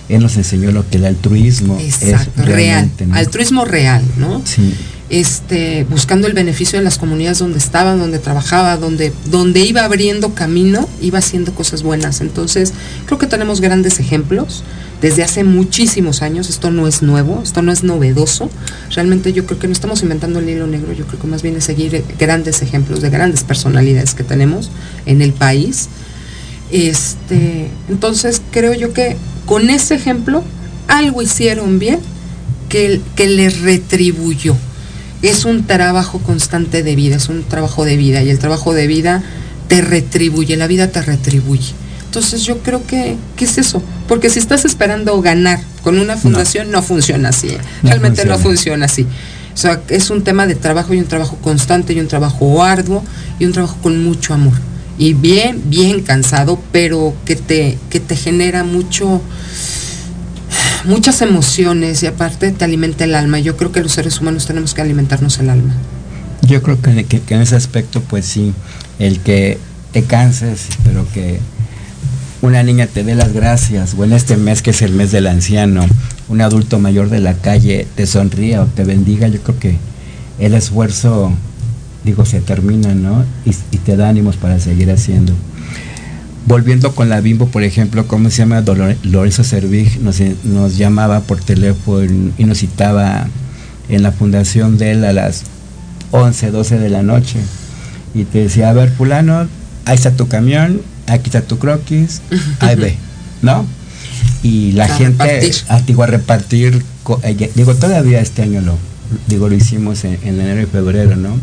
él nos enseñó lo que el altruismo Exacto, es real, altruismo real, ¿no? Sí. Este, buscando el beneficio de las comunidades donde estaba, donde trabajaba, donde, donde iba abriendo camino, iba haciendo cosas buenas. Entonces, creo que tenemos grandes ejemplos desde hace muchísimos años. Esto no es nuevo, esto no es novedoso. Realmente yo creo que no estamos inventando el hilo negro, yo creo que más bien es seguir grandes ejemplos de grandes personalidades que tenemos en el país. Este, entonces creo yo que con ese ejemplo algo hicieron bien que, que les retribuyó. Es un trabajo constante de vida, es un trabajo de vida y el trabajo de vida te retribuye, la vida te retribuye. Entonces yo creo que, ¿qué es eso? Porque si estás esperando ganar con una fundación, no, funciona así. ¿eh? No Realmente no funciona. funciona así. O sea, es un tema de trabajo y un trabajo constante y un trabajo arduo y un trabajo con mucho amor. Y bien, bien cansado, pero que te, que te genera mucho, muchas emociones y aparte te alimenta el alma. Yo creo que los seres humanos tenemos que alimentarnos el alma. Yo creo que, que- que en ese aspecto, pues sí, el que te canses, pero que una niña te dé las gracias, o en este mes que es el mes del anciano, un adulto mayor de la calle te sonría o te bendiga, yo creo que el esfuerzo, digo, se termina, ¿no? Y, y te da ánimos para seguir haciendo. Volviendo con la Bimbo, por ejemplo, ¿cómo se llama? Dolor- Lorenzo Servig nos, nos llamaba por teléfono y nos citaba en la fundación de él a las 11, 12 de la noche. Y te decía, a ver, fulano, ahí está tu camión, aquí está tu croquis, ahí ve, ¿no? Y la A gente, repartir. a, digo, a repartir, eh, digo, todavía este año lo, digo, lo hicimos en, en enero y febrero, ¿no?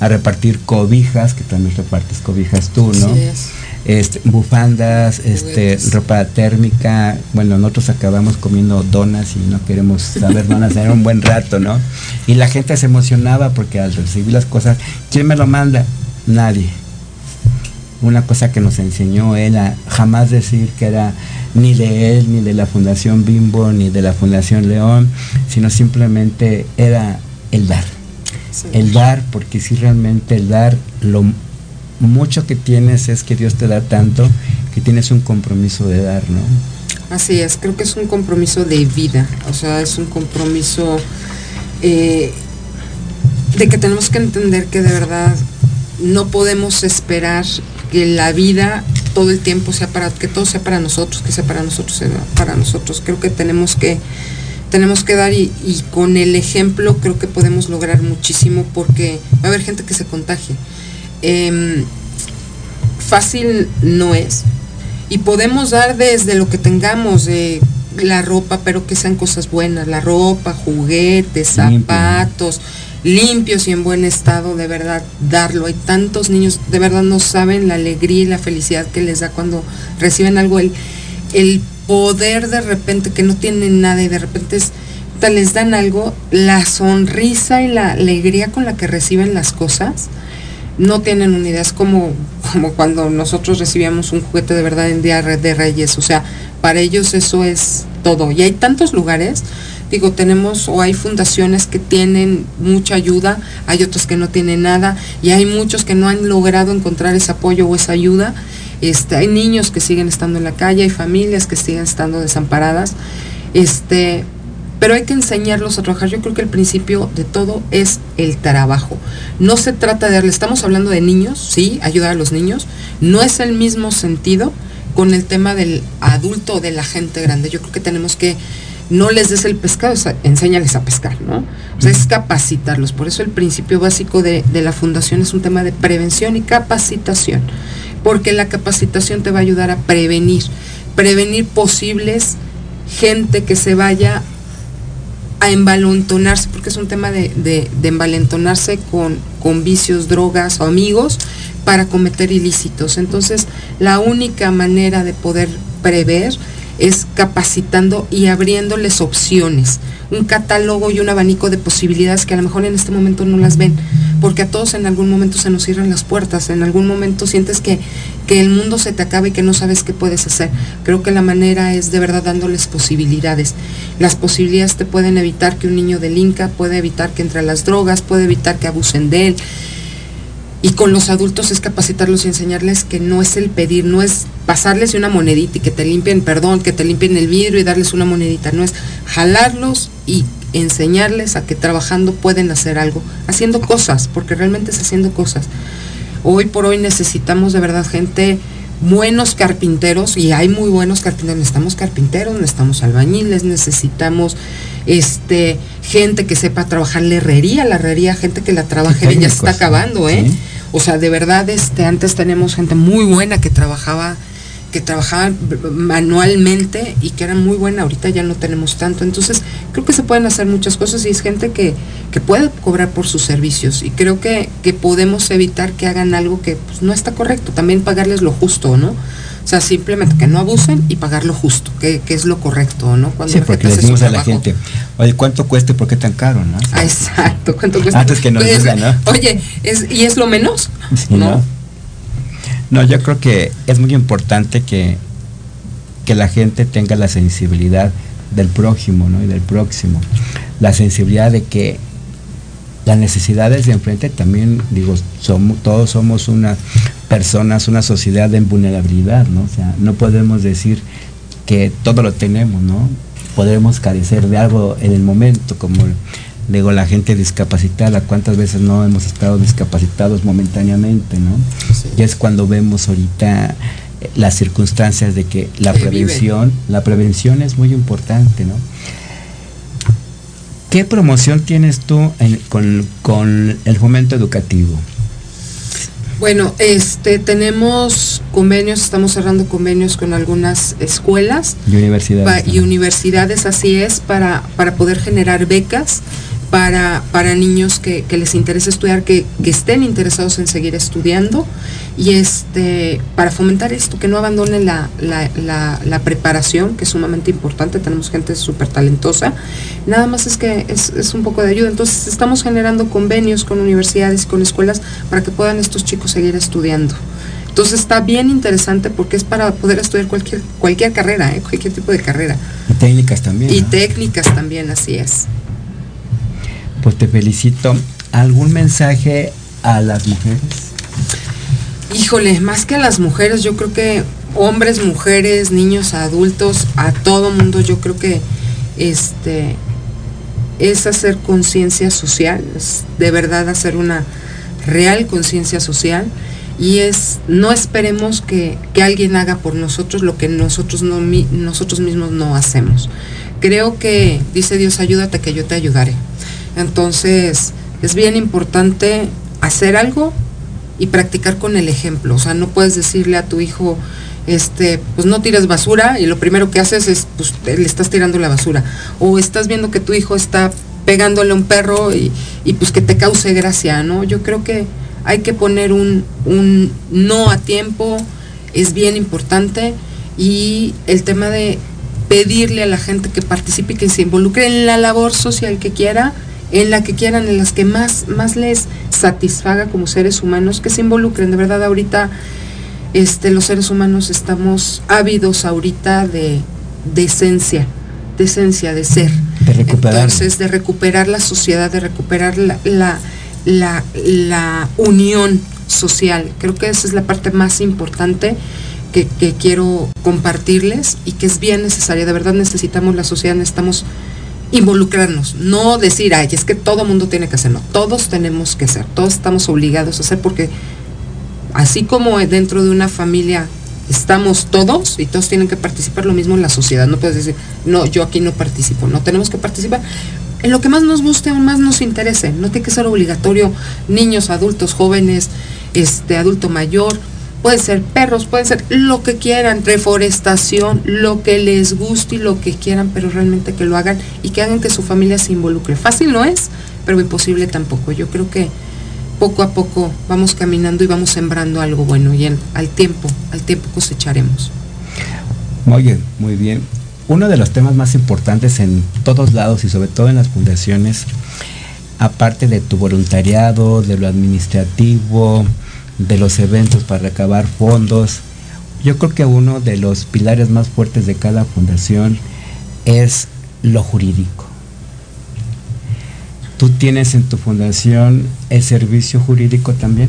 A repartir cobijas, que también repartes cobijas tú, ¿no? Es. este, bufandas, este, ropa térmica. Bueno, nosotros acabamos comiendo donas y no queremos saber donas en un buen rato, ¿no? Y la gente se emocionaba porque al recibir las cosas, ¿quién me lo manda? Nadie. Una cosa que nos enseñó él a jamás decir que era ni de él, ni de la Fundación Bimbo, ni de la Fundación León, sino simplemente era el dar Sí. el dar, porque si realmente el dar, lo mucho que tienes es que Dios te da tanto que tienes un compromiso de dar, ¿no? Así es, creo que es un compromiso de vida, o sea, es un compromiso eh, de que tenemos que entender que de verdad no podemos esperar que la vida todo el tiempo sea para, que todo sea para nosotros, que sea para nosotros, sea para nosotros. Creo que tenemos que, tenemos que dar y, con el ejemplo creo que podemos lograr muchísimo porque va a haber gente que se contagie. Em, fácil no es, y podemos dar desde lo que tengamos, la ropa, pero que sean cosas buenas, la ropa, juguetes, Limpio. zapatos, limpios y en buen estado, de verdad, darlo. Hay tantos niños, de verdad no saben la alegría y la felicidad que les da cuando reciben algo, el, el poder de repente que no tienen nada y de repente es les dan algo, la sonrisa y la alegría con la que reciben las cosas, no tienen una idea. Es como, como cuando nosotros recibíamos un juguete de verdad en Día de Reyes. O sea, para ellos eso es todo. Y hay tantos lugares, digo, tenemos o hay fundaciones que tienen mucha ayuda, hay otros que no tienen nada, y hay muchos que no han logrado encontrar ese apoyo o esa ayuda. Este, hay niños que siguen estando en la calle, hay familias que siguen estando desamparadas. Este, pero hay que enseñarlos a trabajar. Yo creo que el principio de todo es el trabajo. No se trata de darle, estamos hablando de niños, sí, ayudar a los niños. No es el mismo sentido con el tema del adulto o de la gente grande. Yo creo que tenemos que no les des el pescado, enséñales a pescar, ¿no? O sea, es capacitarlos. Por eso el principio básico de, de la fundación es un tema de prevención y capacitación. Porque la capacitación te va a ayudar a prevenir, prevenir posibles gente que se vaya a envalentonarse, porque es un tema de, de, envalentonarse con, con vicios, drogas o amigos para cometer ilícitos. Entonces, la única manera de poder prever es capacitando y abriéndoles opciones, un catálogo y un abanico de posibilidades que a lo mejor en este momento no las ven, porque a todos en algún momento se nos cierran las puertas, en algún momento sientes que, que el mundo se te acaba y que no sabes qué puedes hacer. Creo que la manera es de verdad dándoles posibilidades. Las posibilidades te pueden evitar que un niño delinca, puede evitar que entre a las drogas, puede evitar que abusen de él y con los adultos es capacitarlos y enseñarles que no es el pedir, no es pasarles una monedita y que te limpien, perdón, que te limpien el vidrio y darles una monedita, no es jalarlos y enseñarles a que trabajando pueden hacer algo, haciendo cosas, porque realmente es haciendo cosas. Hoy por hoy necesitamos de verdad gente buenos carpinteros y hay muy buenos carpinteros, necesitamos carpinteros, necesitamos albañiles, necesitamos este gente que sepa trabajar la herrería, la herrería, gente que la trabaje bien, ya se está acabando, ¿eh? O sea, de verdad, este, antes tenemos gente muy buena que trabajaba, que trabajaba manualmente y que era muy buena, ahorita ya no tenemos tanto. Entonces, creo que se pueden hacer muchas cosas y es gente que, que puede cobrar por sus servicios. Y creo que, que podemos evitar que hagan algo que pues, no está correcto, también pagarles lo justo, ¿no? O sea, simplemente que no abusen y pagar lo justo, que, que es lo correcto, ¿no? Cuando sí, porque le decimos a la gente, oye, ¿cuánto cuesta y por qué tan caro, no? Ah, exacto, ¿cuánto cuesta? Antes que nos digan, ¿no? Oye, es, ¿y es lo menos? Sí, ¿no? No, yo creo que es muy importante que, que la gente tenga la sensibilidad del prójimo, ¿no? Y del próximo. La sensibilidad de que las necesidades de enfrente también, digo, somos, todos somos una personas, una sociedad en vulnerabilidad, ¿no? O sea, no podemos decir que todo lo tenemos, ¿no? Podremos carecer de algo en el momento, como digo, la gente discapacitada, cuántas veces no hemos estado discapacitados momentáneamente, ¿no? Sí. Y es cuando vemos ahorita eh, las circunstancias de que la prevención, la prevención es muy importante, ¿no? ¿Qué promoción tienes tú en- con, con el fomento educativo? Bueno, este tenemos convenios, estamos cerrando convenios con algunas escuelas Y universidades. pa- y universidades, así es, para, para poder generar becas para, para niños que, que les interese estudiar, que, que estén interesados en seguir estudiando y este para fomentar esto, que no abandonen la, la, la- la preparación, que es sumamente importante, tenemos gente súper talentosa, nada más es que es, es un poco de ayuda, entonces estamos generando convenios con universidades, con escuelas, para que puedan estos chicos seguir estudiando. Entonces está bien interesante porque es para poder estudiar cualquier, cualquier carrera, ¿eh? cualquier tipo de carrera. Y técnicas también. Y ¿no? técnicas también, así es. Pues te felicito. ¿Algún mensaje a las mujeres? Híjole, más que a las mujeres, yo creo que hombres, mujeres, niños, adultos, a todo mundo, yo creo que este es hacer conciencia social, es de verdad hacer una real conciencia social y es no esperemos que, que alguien haga por nosotros lo que nosotros no nosotros mismos no hacemos. Creo que dice Dios ayúdate que yo te ayudaré. Entonces, es bien importante hacer algo y practicar con el ejemplo. O sea, no puedes decirle a tu hijo, este, pues no tires basura y lo primero que haces es, pues le estás tirando la basura. O estás viendo que tu hijo está pegándole a un perro y, y, pues que te cause gracia, ¿no? Yo creo que hay que poner un, un no a tiempo, es bien importante y el tema de pedirle a la gente que participe que se involucre en la labor social que quiera, en la que quieran, en las que más, más les satisfaga como seres humanos, que se involucren. De verdad, ahorita este, los seres humanos estamos ávidos ahorita de, de esencia, de esencia, de ser. De recuperar. Entonces, de recuperar la sociedad, de recuperar la, la, la, la unión social. Creo que esa es la parte más importante que, que quiero compartirles y que es bien necesaria. De verdad necesitamos la sociedad, necesitamos involucrarnos, no decir, ay, es que todo mundo tiene que hacerlo, todos tenemos que hacer, todos estamos obligados a hacer porque así como dentro de una familia estamos todos y todos tienen que participar lo mismo en la sociedad, no puedes decir, no, yo aquí no participo, no tenemos que participar. En lo que más nos guste o más nos interese, no tiene que ser obligatorio, niños, adultos, jóvenes, este adulto mayor, pueden ser perros, pueden ser lo que quieran, reforestación, lo que les guste y lo que quieran, pero realmente que lo hagan y que hagan que su familia se involucre. Fácil no es, pero imposible tampoco. Yo creo que poco a poco vamos caminando y vamos sembrando algo bueno y al tiempo, al tiempo cosecharemos. Muy bien, muy bien. Uno de los temas más importantes en todos lados y sobre todo en las fundaciones, aparte de tu voluntariado, de lo administrativo, de los eventos para recabar fondos, yo creo que uno de los pilares más fuertes de cada fundación es lo jurídico. ¿Tú tienes en tu fundación el servicio jurídico también?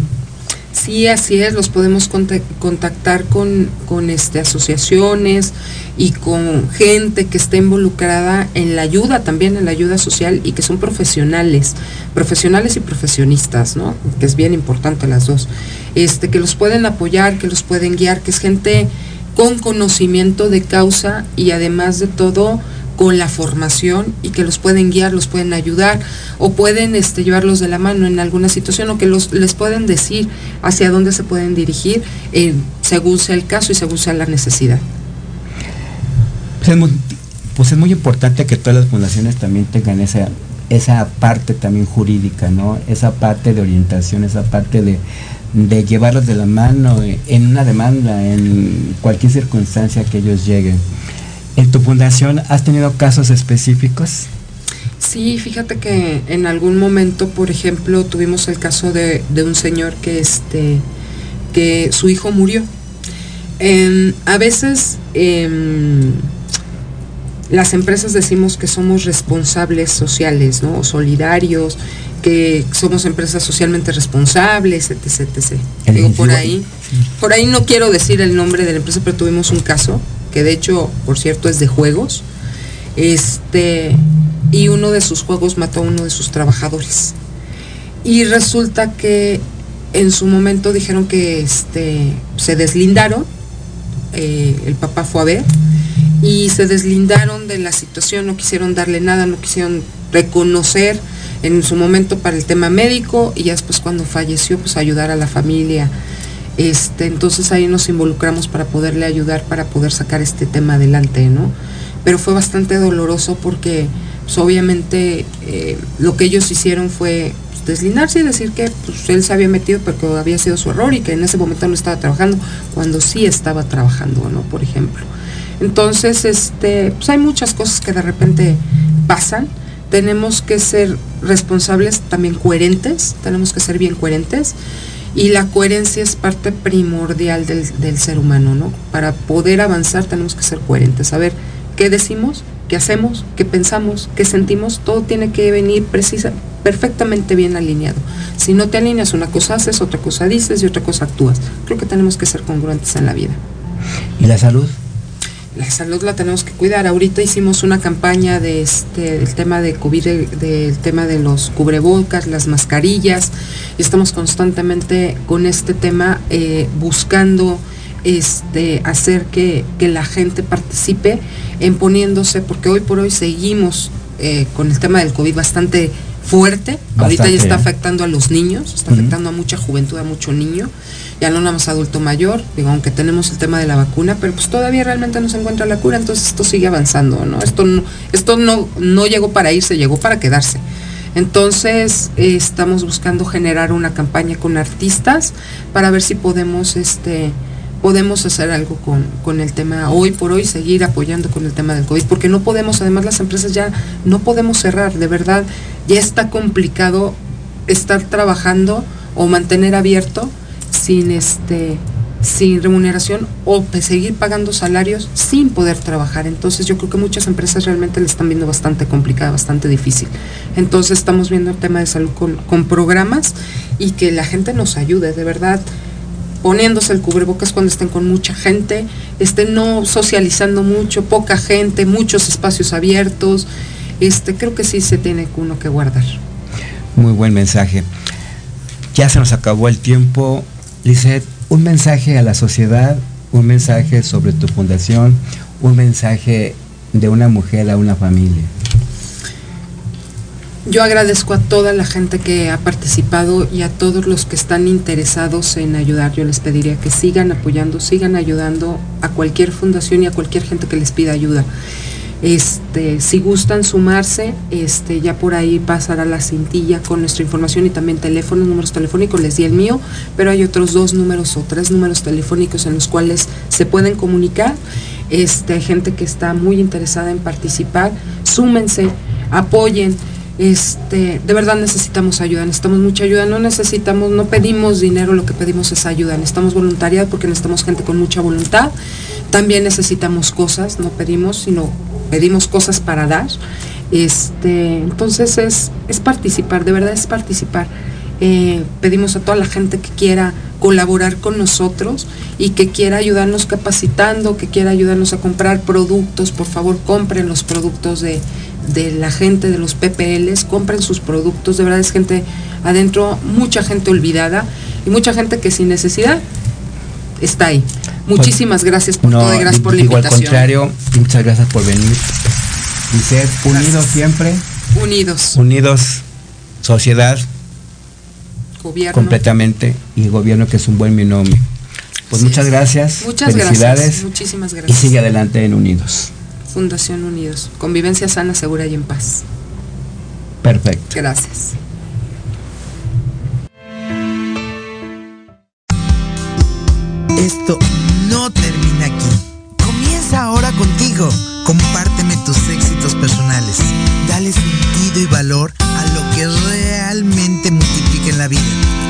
Sí, así es, los podemos conta- contactar con, con este, asociaciones y con gente que esté involucrada en la ayuda también, en la ayuda social y que son profesionales, profesionales y profesionistas, ¿no? Que es bien importante las dos. Este, que los pueden apoyar, que los pueden guiar, que es gente con conocimiento de causa y además de todo con la formación y que los pueden guiar, los pueden ayudar o pueden este, llevarlos de la mano en alguna situación o que los, les pueden decir hacia dónde se pueden dirigir eh, según sea el caso y según sea la necesidad. Pues es, muy, pues es muy importante que todas las fundaciones también tengan esa, esa parte también jurídica, ¿no? Esa parte de orientación, esa parte de, de llevarlos de la mano en una demanda, en cualquier circunstancia que ellos lleguen. ¿En tu fundación has tenido casos específicos? Sí, fíjate que en algún momento, por ejemplo, tuvimos el caso de, de un señor que este que su hijo murió. A veces em, las empresas decimos que somos responsables sociales, ¿no? O solidarios, que somos empresas socialmente responsables, etc, etc. Digo, por ahí, por ahí no quiero decir el nombre de la empresa, pero tuvimos un caso, que de hecho, por cierto, es de juegos. Este, y uno de sus juegos mató a uno de sus trabajadores. Y resulta que en su momento dijeron que este, se deslindaron, eh, el papá fue a ver, y se deslindaron de la situación, no quisieron darle nada, no quisieron reconocer en su momento para el tema médico y ya después cuando falleció pues ayudar a la familia. Este, entonces ahí nos involucramos para poderle ayudar para poder sacar este tema adelante, ¿no? Pero fue bastante doloroso porque pues, obviamente eh, lo que ellos hicieron fue pues, deslindarse y decir que pues, él se había metido pero que había sido su error y que en ese momento no estaba trabajando cuando sí estaba trabajando, ¿no? Por ejemplo. Entonces, este, pues hay muchas cosas que de repente pasan. Tenemos que ser responsables, también coherentes, tenemos que ser bien coherentes. Y la coherencia es parte primordial del, ser humano, ¿no? Para poder avanzar tenemos que ser coherentes, saber qué decimos, qué hacemos, qué pensamos, qué sentimos, todo tiene que venir precisa, perfectamente bien alineado. Si no te alineas, una cosa haces, otra cosa dices y otra cosa actúas. Creo que tenemos que ser congruentes en la vida ¿Y la salud? La salud la tenemos que cuidar. Ahorita hicimos una campaña de este del tema de COVID, de- del tema de los cubrebocas, las mascarillas. Y estamos constantemente con este tema eh, buscando este hacer que, que la gente participe en poniéndose, porque hoy por hoy seguimos eh, con el tema del COVID bastante fuerte. Ahorita ya está afectando a los niños, está afectando a mucha juventud, a mucho niño, ya no nada más adulto mayor, digo, aunque tenemos el tema de la vacuna, pero pues todavía realmente no se encuentra la cura, entonces esto sigue avanzando, ¿no? Esto no, esto no, no llegó para irse, llegó para quedarse. Entonces eh, estamos buscando generar una campaña con artistas para ver si podemos este podemos hacer algo con, con, el tema hoy por hoy, seguir apoyando con el tema del COVID, porque no podemos, además las empresas ya no podemos cerrar, de verdad, ya está complicado estar trabajando o mantener abierto sin este sin remuneración o seguir pagando salarios sin poder trabajar. Entonces yo creo que muchas empresas realmente le están viendo bastante complicada, bastante difícil. Entonces estamos viendo el tema de salud con, programas y que la gente nos ayude, de verdad poniéndose el cubrebocas cuando estén con mucha gente, estén no socializando mucho, poca gente, muchos espacios abiertos. Este, creo que sí se tiene uno que guardar. Muy buen mensaje. Ya se nos acabó el tiempo. Lizeth, un mensaje a la sociedad, un mensaje sobre tu fundación, un mensaje de una mujer a una familia. Yo agradezco a toda la gente que ha participado y a todos los que están interesados en ayudar. Yo les pediría que sigan apoyando, sigan ayudando a cualquier fundación y a cualquier gente que les pida ayuda. Este, si gustan sumarse, este, ya por ahí pasará la cintilla con nuestra información y también teléfonos, números telefónicos, les di el mío, pero hay otros dos números o tres números telefónicos en los cuales se pueden comunicar. Este, gente que está muy interesada en participar, súmense, apoyen. Este, de verdad necesitamos ayuda, necesitamos mucha ayuda, no necesitamos, no pedimos dinero, lo que pedimos es ayuda, necesitamos voluntariedad porque necesitamos gente con mucha voluntad, también necesitamos cosas, no pedimos, sino pedimos cosas para dar. Este, entonces es, es participar, de verdad es participar. Eh, pedimos a toda la gente que quiera colaborar con nosotros y que quiera ayudarnos capacitando, que quiera ayudarnos a comprar productos, por favor compren los productos de, de la gente, de los PPLs, compren sus productos, de verdad es gente adentro, mucha gente olvidada y mucha gente que sin necesidad está ahí. Muchísimas gracias por todo y gracias por la invitación. al contrario, muchas gracias por venir. Y ser unidos siempre. Unidos. Unidos, sociedad. Gobierno. Completamente. Y gobierno que es un buen binomio. Pues muchas gracias. Muchas Felicidades. gracias. Muchísimas gracias. Y sigue adelante en Unidos. Fundación Unidos. Convivencia sana, segura y en paz. Perfecto. Gracias. Esto no termina aquí. Comienza ahora contigo. Compárteme tus éxitos personales. Dale sentido y valor a lo que realmente multiplica en la vida.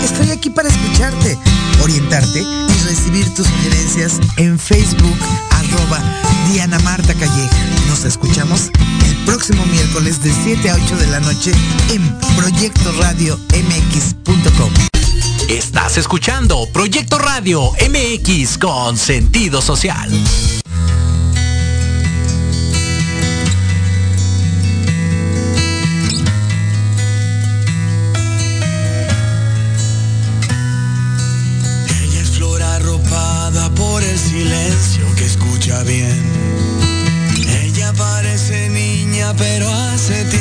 Estoy aquí para escucharte, orientarte y recibir tus sugerencias en Facebook arroba Diana Marta Calleja. Nos escuchamos el próximo miércoles de 7 a 8 de la noche en Proyecto Radio MX.com. Estás escuchando Proyecto Radio MX con sentido social. Pero